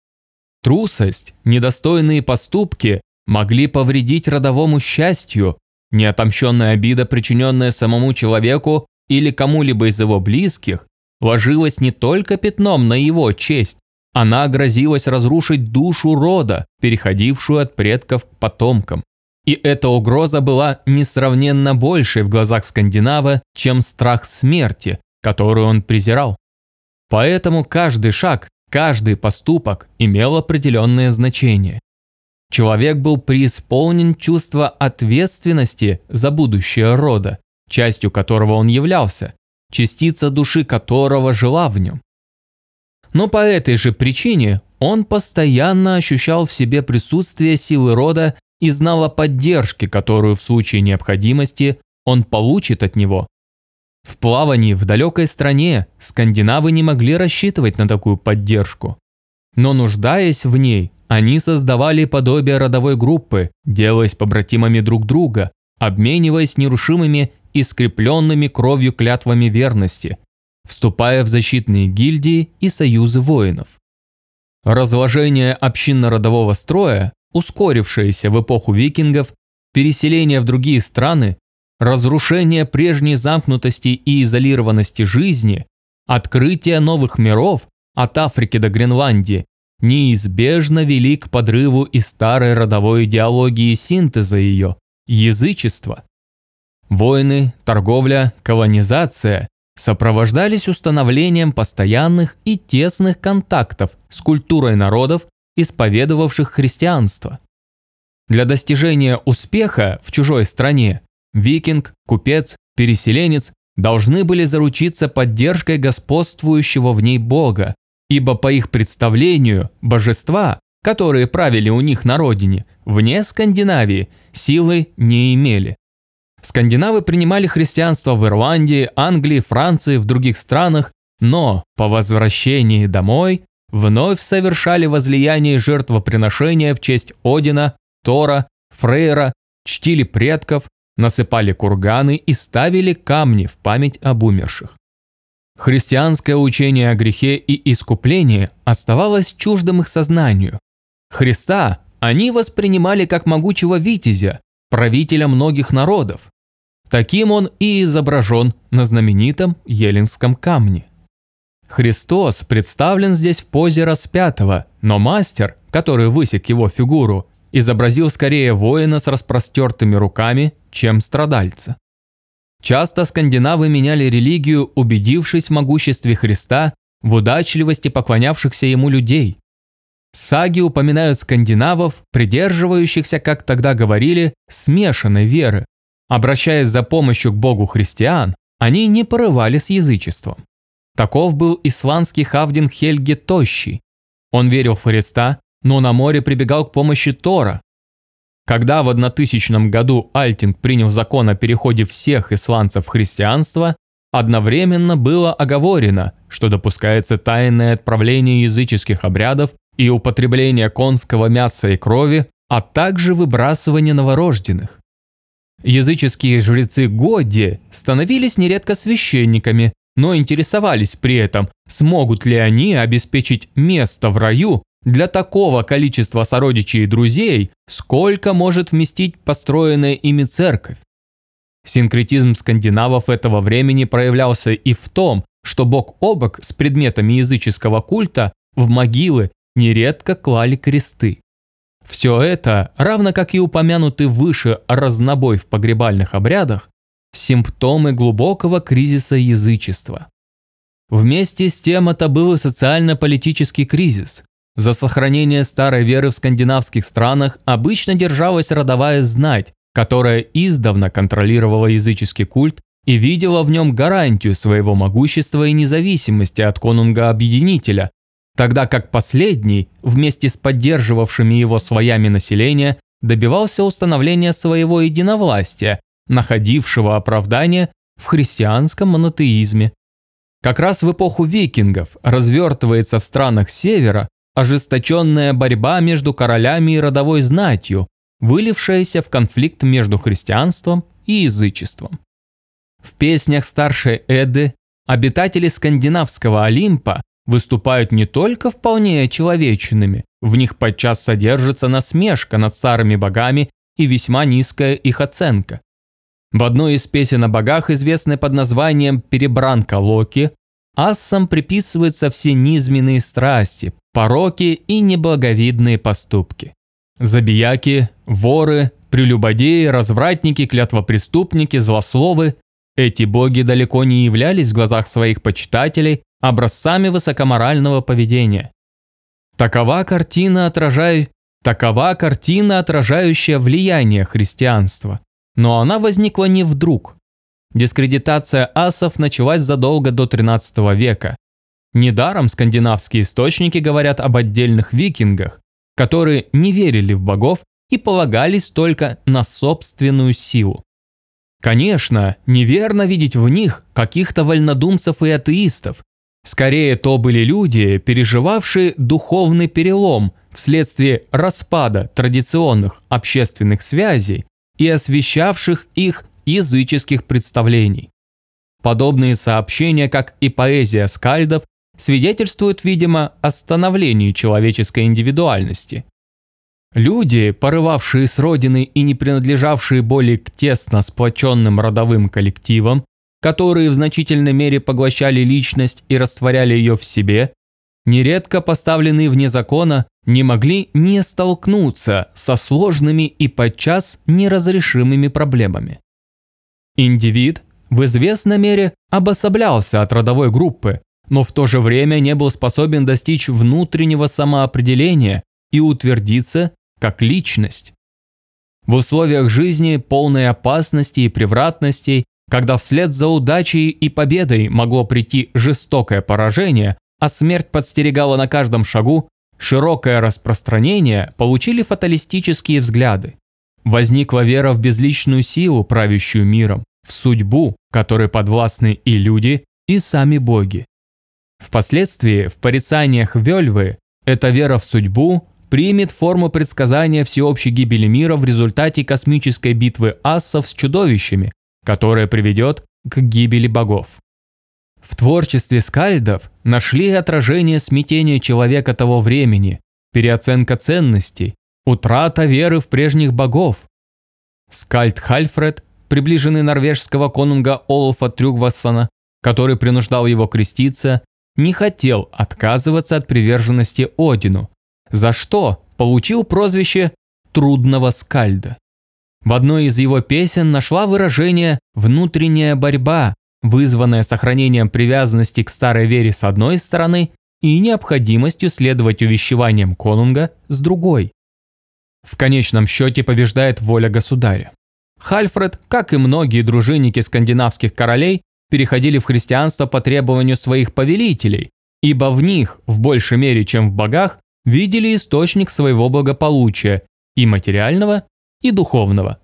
Трусость, недостойные поступки могли повредить родовому счастью, неотомщенная обида, причиненная самому человеку или кому-либо из его близких, ложилась не только пятном на его честь, она грозилась разрушить душу рода, переходившую от предков к потомкам. И эта угроза была несравненно большей в глазах скандинава, чем страх смерти, которую он презирал. Поэтому каждый шаг, каждый поступок имел определенное значение. Человек был преисполнен чувства ответственности за будущее рода, частью которого он являлся, частица души которого жила в нем. Но по этой же причине он постоянно ощущал в себе присутствие силы рода и знал о поддержке, которую в случае необходимости он получит от него. В плавании в далекой стране скандинавы не могли рассчитывать на такую поддержку. Но нуждаясь в ней, они создавали подобие родовой группы, делаясь побратимами друг друга, обмениваясь нерушимыми и скрепленными кровью клятвами верности, вступая в защитные гильдии и союзы воинов. Разложение общинно-родового строя, ускорившееся в эпоху викингов, переселение в другие страны, разрушение прежней замкнутости и изолированности жизни, открытие новых миров от Африки до Гренландии неизбежно вели к подрыву и старой родовой идеологии синтеза ее – язычества. Войны, торговля, колонизация сопровождались установлением постоянных и тесных контактов с культурой народов, исповедовавших христианство. Для достижения успеха в чужой стране викинг, купец, переселенец должны были заручиться поддержкой господствующего в ней Бога, ибо по их представлению божества, которые правили у них на родине, вне Скандинавии, силы не имели. Скандинавы принимали христианство в Ирландии, Англии, Франции, в других странах, но по возвращении домой вновь совершали возлияние жертвоприношения в честь Одина, Тора, Фрейра, чтили предков, насыпали курганы и ставили камни в память об умерших. Христианское учение о грехе и искуплении оставалось чуждым их сознанию. Христа они воспринимали как могучего витязя, правителя многих народов. Таким он и изображен на знаменитом Еленском камне. Христос представлен здесь в позе распятого, но мастер, который высек его фигуру, изобразил скорее воина с распростертыми руками, чем страдальца. Часто скандинавы меняли религию, убедившись в могуществе Христа, в удачливости поклонявшихся ему людей. Саги упоминают скандинавов, придерживающихся, как тогда говорили, смешанной веры. Обращаясь за помощью к богу христиан, они не порывали с язычеством. Таков был исландский хавдин Хельги Тощий. Он верил в Христа, но на море прибегал к помощи Тора. Когда в 1000 году Альтинг принял закон о переходе всех исландцев в христианство, одновременно было оговорено, что допускается тайное отправление языческих обрядов и употребление конского мяса и крови, а также выбрасывание новорожденных. Языческие жрецы Годди становились нередко священниками, но интересовались при этом, смогут ли они обеспечить место в раю для такого количества сородичей и друзей, сколько может вместить построенная ими церковь. Синкретизм скандинавов этого времени проявлялся и в том, что бок о бок с предметами языческого культа в могилы нередко клали кресты. Все это, равно как и упомянутый выше разнобой в погребальных обрядах, симптомы глубокого кризиса язычества. Вместе с тем это был и социально-политический кризис. За сохранение старой веры в скандинавских странах обычно держалась родовая знать, которая издавна контролировала языческий культ и видела в нем гарантию своего могущества и независимости от конунга-объединителя, тогда как последний, вместе с поддерживавшими его своями населения, добивался установления своего единовластия, находившего оправдание в христианском монотеизме. Как раз в эпоху викингов развертывается в странах Севера ожесточенная борьба между королями и родовой знатью, вылившаяся в конфликт между христианством и язычеством. В песнях старшей Эды обитатели скандинавского Олимпа выступают не только вполне человечными, в них подчас содержится насмешка над старыми богами и весьма низкая их оценка. В одной из песен о богах, известной под названием «Перебранка Локи», ассам приписываются все низменные страсти, пороки и неблаговидные поступки. Забияки, воры, прелюбодеи, развратники, клятвопреступники, злословы – эти боги далеко не являлись в глазах своих почитателей образцами высокоморального поведения. Такова картина, отражай... Такова картина, отражающая влияние христианства. Но она возникла не вдруг. Дискредитация асов началась задолго до XIII века. Недаром скандинавские источники говорят об отдельных викингах, которые не верили в богов и полагались только на собственную силу. Конечно, неверно видеть в них каких-то вольнодумцев и атеистов, Скорее, то были люди, переживавшие духовный перелом вследствие распада традиционных общественных связей и освещавших их языческих представлений. Подобные сообщения, как и поэзия скальдов, свидетельствуют, видимо, о становлении человеческой индивидуальности. Люди, порывавшие с родины и не принадлежавшие более к тесно сплоченным родовым коллективам, которые в значительной мере поглощали личность и растворяли ее в себе, нередко поставленные вне закона, не могли не столкнуться со сложными и подчас неразрешимыми проблемами. Индивид в известной мере обособлялся от родовой группы, но в то же время не был способен достичь внутреннего самоопределения и утвердиться как личность. В условиях жизни полной опасности и превратностей когда вслед за удачей и победой могло прийти жестокое поражение, а смерть подстерегала на каждом шагу, широкое распространение получили фаталистические взгляды. Возникла вера в безличную силу, правящую миром, в судьбу, которой подвластны и люди, и сами боги. Впоследствии в порицаниях Вельвы эта вера в судьбу примет форму предсказания всеобщей гибели мира в результате космической битвы ассов с чудовищами, которое приведет к гибели богов. В творчестве скальдов нашли отражение смятения человека того времени, переоценка ценностей, утрата веры в прежних богов. Скальд Хальфред, приближенный норвежского конунга Олафа Трюгвассона, который принуждал его креститься, не хотел отказываться от приверженности Одину, за что получил прозвище «трудного скальда». В одной из его песен нашла выражение «внутренняя борьба», вызванная сохранением привязанности к старой вере с одной стороны и необходимостью следовать увещеваниям конунга с другой. В конечном счете побеждает воля государя. Хальфред, как и многие дружинники скандинавских королей, переходили в христианство по требованию своих повелителей, ибо в них, в большей мере, чем в богах, видели источник своего благополучия и материального, и духовного.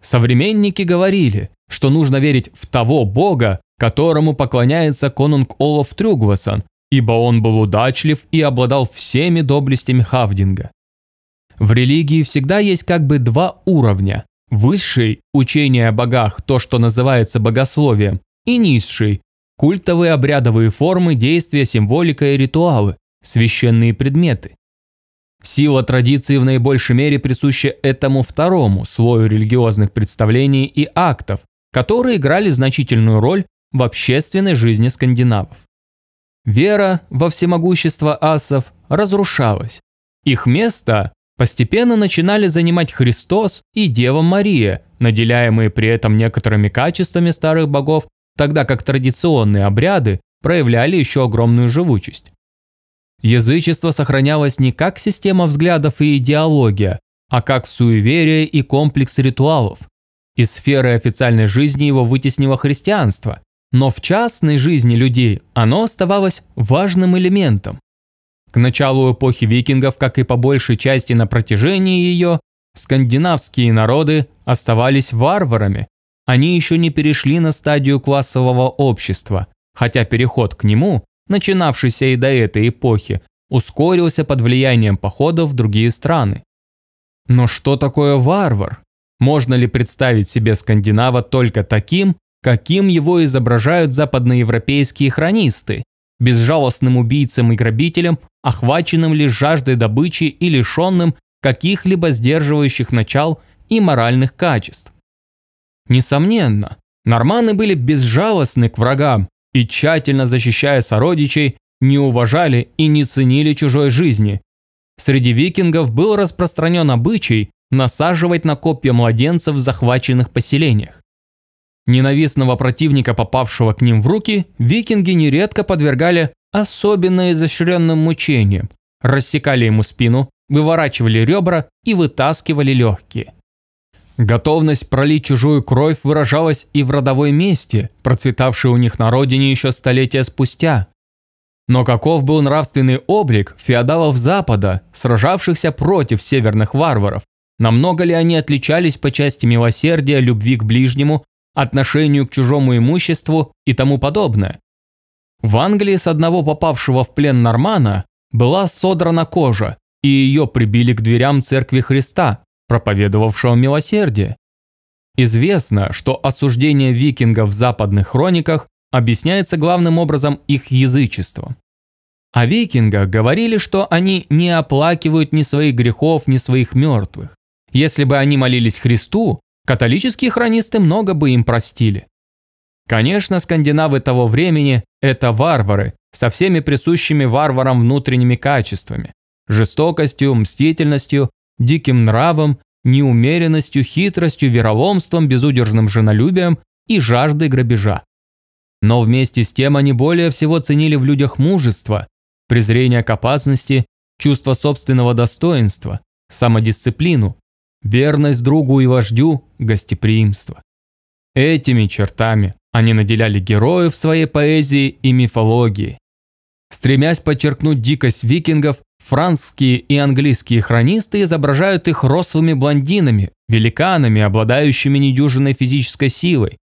Современники говорили, что нужно верить в того бога, которому поклоняется конунг Олаф Трюгвасон, ибо он был удачлив и обладал всеми доблестями Хавдинга. В религии всегда есть как бы два уровня. Высший – учение о богах, то, что называется богословием, и низший – культовые обрядовые формы, действия, символика и ритуалы, священные предметы. Сила традиции в наибольшей мере присуща этому второму слою религиозных представлений и актов, которые играли значительную роль в общественной жизни скандинавов. Вера во всемогущество асов разрушалась. Их место постепенно начинали занимать Христос и Дева Мария, наделяемые при этом некоторыми качествами старых богов, тогда как традиционные обряды проявляли еще огромную живучесть. Язычество сохранялось не как система взглядов и идеология, а как суеверие и комплекс ритуалов. Из сферы официальной жизни его вытеснило христианство, но в частной жизни людей оно оставалось важным элементом. К началу эпохи викингов, как и по большей части на протяжении ее, скандинавские народы оставались варварами. Они еще не перешли на стадию классового общества, хотя переход к нему, начинавшийся и до этой эпохи, ускорился под влиянием походов в другие страны. Но что такое варвар? Можно ли представить себе скандинава только таким, каким его изображают западноевропейские хронисты, безжалостным убийцам и грабителем, охваченным лишь жаждой добычи и лишенным каких-либо сдерживающих начал и моральных качеств? Несомненно, норманы были безжалостны к врагам и, тщательно защищая сородичей, не уважали и не ценили чужой жизни. Среди викингов был распространен обычай насаживать на копья младенцев в захваченных поселениях. Ненавистного противника, попавшего к ним в руки, викинги нередко подвергали особенно изощренным мучениям, рассекали ему спину, выворачивали ребра и вытаскивали легкие. Готовность пролить чужую кровь выражалась и в родовой мести, процветавшей у них на родине еще столетия спустя. Но каков был нравственный облик феодалов Запада, сражавшихся против северных варваров? Намного ли они отличались по части милосердия, любви к ближнему, отношению к чужому имуществу и тому подобное? В Англии с одного попавшего в плен нормана была содрана кожа, и ее прибили к дверям церкви Христа, проповедовавшего милосердие. Известно, что осуждение викингов в западных хрониках объясняется главным образом их язычеством. О викингах говорили, что они не оплакивают ни своих грехов, ни своих мертвых. Если бы они молились Христу, католические хронисты много бы им простили. Конечно, скандинавы того времени – это варвары, со всеми присущими варварам внутренними качествами – жестокостью, мстительностью, диким нравом, неумеренностью, хитростью, вероломством, безудержным женолюбием и жаждой грабежа. Но вместе с тем они более всего ценили в людях мужество, презрение к опасности, чувство собственного достоинства, самодисциплину, верность другу и вождю, гостеприимство. Этими чертами они наделяли героев своей поэзии и мифологии. Стремясь подчеркнуть дикость викингов, французские и английские хронисты изображают их рослыми блондинами, великанами, обладающими недюжинной физической силой,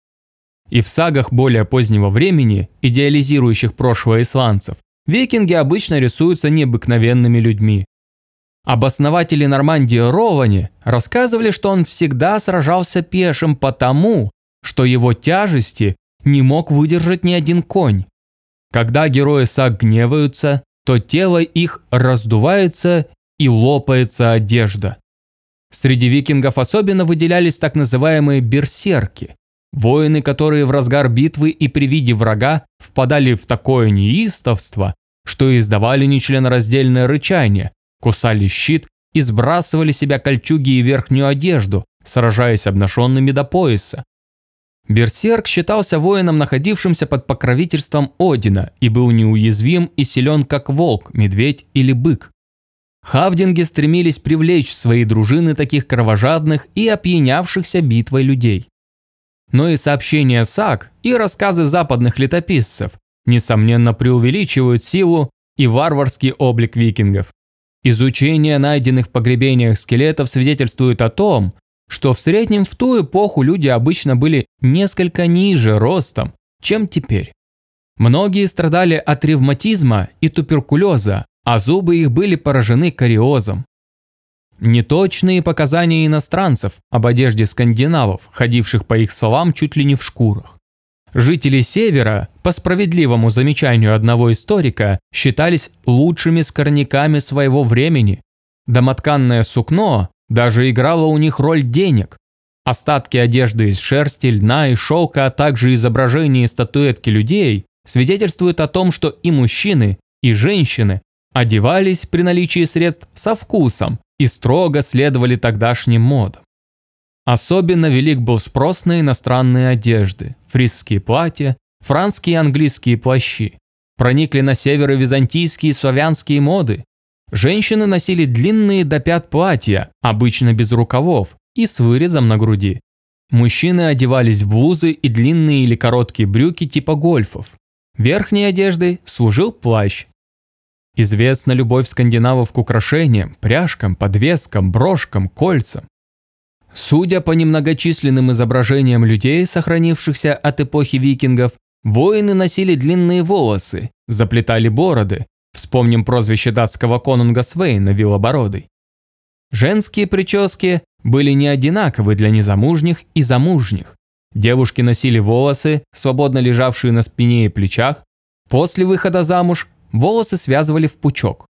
и в сагах более позднего времени, идеализирующих прошлое исландцев, викинги обычно рисуются необыкновенными людьми. Обоснователи Нормандии Ролани рассказывали, что он всегда сражался пешим потому, что его тяжести не мог выдержать ни один конь. Когда герои саг гневаются, то тело их раздувается и лопается одежда. Среди викингов особенно выделялись так называемые берсерки, Воины, которые в разгар битвы и при виде врага впадали в такое неистовство, что издавали нечленораздельное рычание, кусали щит и сбрасывали себя кольчуги и верхнюю одежду, сражаясь обнаженными до пояса. Берсерк считался воином, находившимся под покровительством Одина, и был неуязвим и силен, как волк, медведь или бык. Хавдинги стремились привлечь в свои дружины таких кровожадных и опьянявшихся битвой людей но и сообщения САК и рассказы западных летописцев, несомненно, преувеличивают силу и варварский облик викингов. Изучение найденных в погребениях скелетов свидетельствует о том, что в среднем в ту эпоху люди обычно были несколько ниже ростом, чем теперь. Многие страдали от ревматизма и туберкулеза, а зубы их были поражены кариозом. Неточные показания иностранцев об одежде скандинавов, ходивших по их словам чуть ли не в шкурах. Жители Севера, по справедливому замечанию одного историка, считались лучшими скорняками своего времени. Домотканное сукно даже играло у них роль денег. Остатки одежды из шерсти, льна и шелка, а также изображения и статуэтки людей свидетельствуют о том, что и мужчины, и женщины одевались при наличии средств со вкусом и строго следовали тогдашним модам. Особенно велик был спрос на иностранные одежды, фрисские платья, франские и английские плащи. Проникли на север и византийские и славянские моды. Женщины носили длинные до пят платья, обычно без рукавов, и с вырезом на груди. Мужчины одевались в блузы и длинные или короткие брюки типа гольфов. Верхней одеждой служил плащ. Известна любовь скандинавов к украшениям, пряжкам, подвескам, брошкам, кольцам. Судя по немногочисленным изображениям людей, сохранившихся от эпохи викингов, воины носили длинные волосы, заплетали бороды. Вспомним прозвище датского конунга Свейна Вилобородый. Женские прически были не одинаковы для незамужних и замужних. Девушки носили волосы, свободно лежавшие на спине и плечах. После выхода замуж волосы связывали в пучок.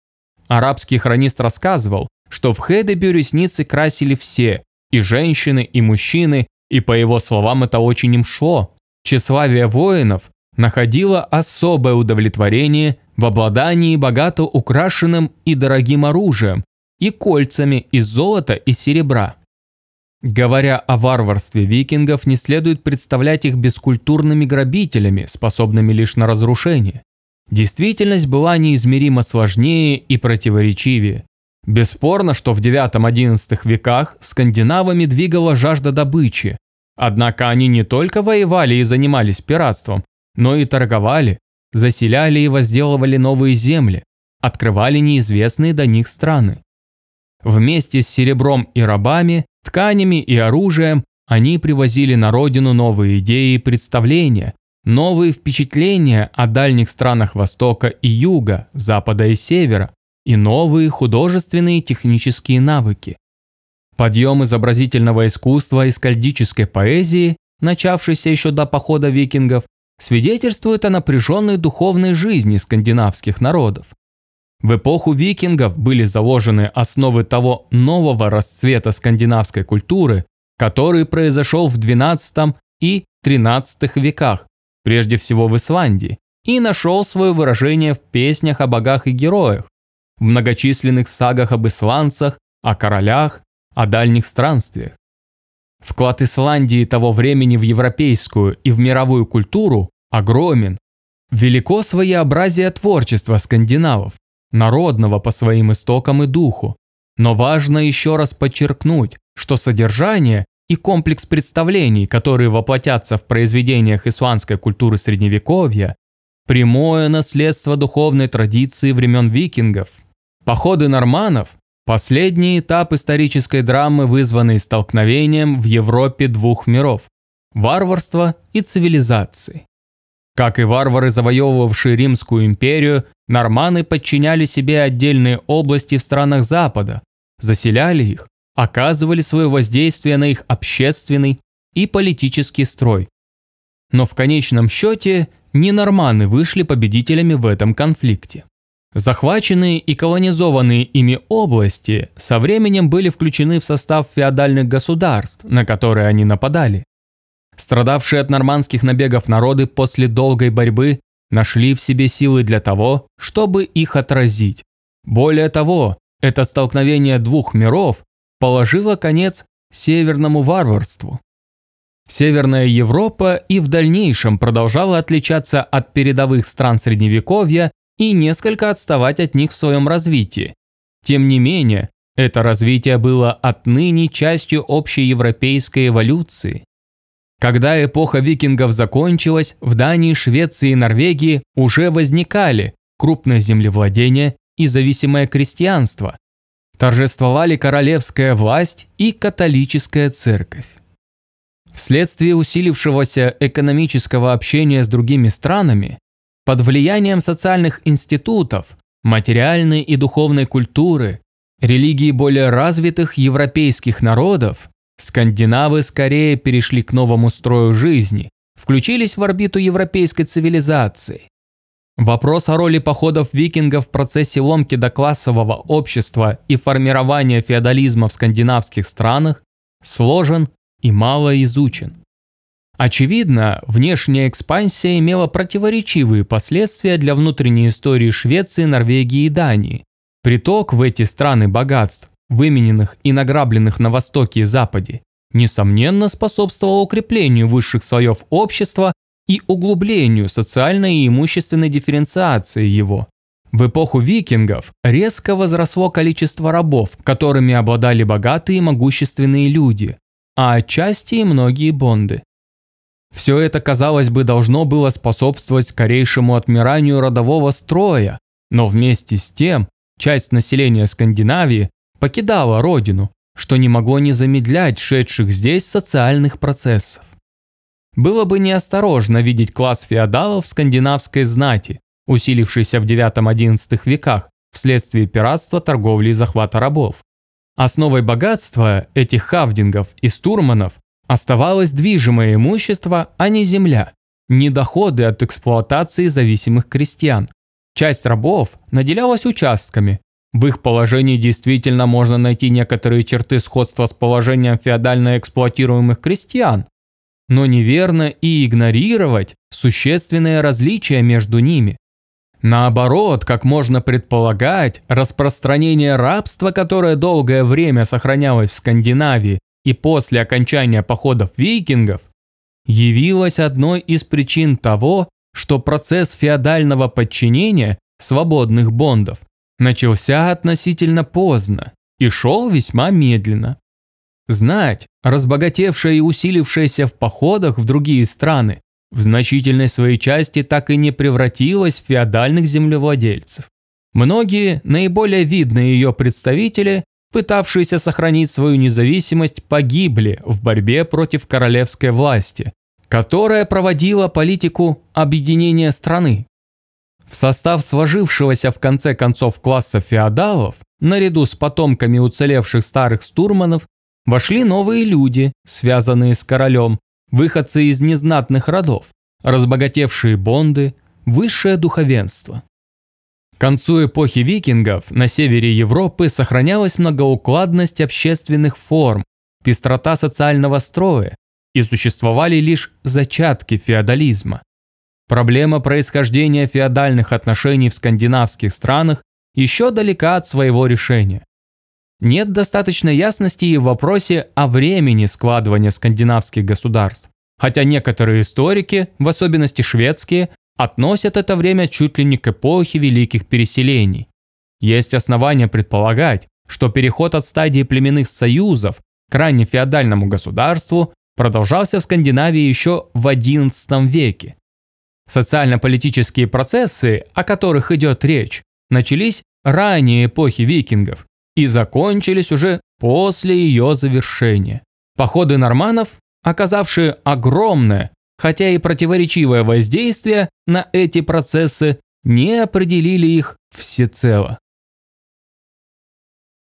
Арабский хронист рассказывал, что в Хедебю ресницы красили все, и женщины, и мужчины, и по его словам это очень им шло. Тщеславие воинов находило особое удовлетворение в обладании богато украшенным и дорогим оружием и кольцами из золота и серебра. Говоря о варварстве викингов, не следует представлять их бескультурными грабителями, способными лишь на разрушение. Действительность была неизмеримо сложнее и противоречивее. Бесспорно, что в IX-XI веках скандинавами двигала жажда добычи. Однако они не только воевали и занимались пиратством, но и торговали, заселяли и возделывали новые земли, открывали неизвестные до них страны. Вместе с серебром и рабами, тканями и оружием они привозили на родину новые идеи и представления, новые впечатления о дальних странах Востока и Юга, Запада и Севера, и новые художественные и технические навыки. Подъем изобразительного искусства и скальдической поэзии, начавшийся еще до похода викингов, свидетельствует о напряженной духовной жизни скандинавских народов. В эпоху викингов были заложены основы того нового расцвета скандинавской культуры, который произошел в XII и XIII веках, прежде всего в Исландии, и нашел свое выражение в песнях о богах и героях, в многочисленных сагах об исландцах, о королях, о дальних странствиях. Вклад Исландии того времени в европейскую и в мировую культуру огромен. Велико своеобразие творчества скандинавов, народного по своим истокам и духу. Но важно еще раз подчеркнуть, что содержание и комплекс представлений, которые воплотятся в произведениях исландской культуры Средневековья, прямое наследство духовной традиции времен викингов. Походы норманов – последний этап исторической драмы, вызванный столкновением в Европе двух миров – варварства и цивилизации. Как и варвары, завоевывавшие Римскую империю, норманы подчиняли себе отдельные области в странах Запада, заселяли их, оказывали свое воздействие на их общественный и политический строй. Но в конечном счете не норманы вышли победителями в этом конфликте. Захваченные и колонизованные ими области со временем были включены в состав феодальных государств, на которые они нападали. Страдавшие от нормандских набегов народы после долгой борьбы нашли в себе силы для того, чтобы их отразить. Более того, это столкновение двух миров положило конец северному варварству. Северная Европа и в дальнейшем продолжала отличаться от передовых стран Средневековья и несколько отставать от них в своем развитии. Тем не менее, это развитие было отныне частью общей европейской эволюции. Когда эпоха викингов закончилась, в Дании, Швеции и Норвегии уже возникали крупное землевладение и зависимое крестьянство. Торжествовали королевская власть и католическая церковь. Вследствие усилившегося экономического общения с другими странами, под влиянием социальных институтов, материальной и духовной культуры, религии более развитых европейских народов, Скандинавы скорее перешли к новому строю жизни, включились в орбиту европейской цивилизации. Вопрос о роли походов викингов в процессе ломки до классового общества и формирования феодализма в скандинавских странах сложен и мало изучен. Очевидно, внешняя экспансия имела противоречивые последствия для внутренней истории Швеции, Норвегии и Дании. Приток в эти страны богатств, вымененных и награбленных на Востоке и Западе, несомненно способствовал укреплению высших слоев общества и углублению социальной и имущественной дифференциации его. В эпоху викингов резко возросло количество рабов, которыми обладали богатые и могущественные люди, а отчасти и многие бонды. Все это, казалось бы, должно было способствовать скорейшему отмиранию родового строя, но вместе с тем часть населения Скандинавии покидала родину, что не могло не замедлять шедших здесь социальных процессов. Было бы неосторожно видеть класс феодалов скандинавской знати, усилившийся в IX-XI веках вследствие пиратства, торговли и захвата рабов. Основой богатства этих хавдингов и стурманов оставалось движимое имущество, а не земля, не доходы от эксплуатации зависимых крестьян. Часть рабов наделялась участками. В их положении действительно можно найти некоторые черты сходства с положением феодально эксплуатируемых крестьян, но неверно и игнорировать существенные различия между ними. Наоборот, как можно предполагать, распространение рабства, которое долгое время сохранялось в Скандинавии и после окончания походов викингов, явилось одной из причин того, что процесс феодального подчинения свободных бондов начался относительно поздно и шел весьма медленно. Знать, разбогатевшая и усилившаяся в походах в другие страны, в значительной своей части так и не превратилась в феодальных землевладельцев. Многие, наиболее видные ее представители, пытавшиеся сохранить свою независимость, погибли в борьбе против королевской власти, которая проводила политику объединения страны. В состав сложившегося в конце концов класса феодалов, наряду с потомками уцелевших старых стурманов, Вошли новые люди, связанные с королем, выходцы из незнатных родов, разбогатевшие бонды, высшее духовенство. К концу эпохи викингов на севере Европы сохранялась многоукладность общественных форм, пестрота социального строя и существовали лишь зачатки феодализма. Проблема происхождения феодальных отношений в скандинавских странах еще далека от своего решения. Нет достаточной ясности и в вопросе о времени складывания скандинавских государств, хотя некоторые историки, в особенности шведские, относят это время чуть ли не к эпохе великих переселений. Есть основания предполагать, что переход от стадии племенных союзов к ранне феодальному государству продолжался в Скандинавии еще в XI веке. Социально-политические процессы, о которых идет речь, начались ранее эпохи викингов и закончились уже после ее завершения. Походы норманов, оказавшие огромное, хотя и противоречивое воздействие на эти процессы, не определили их всецело.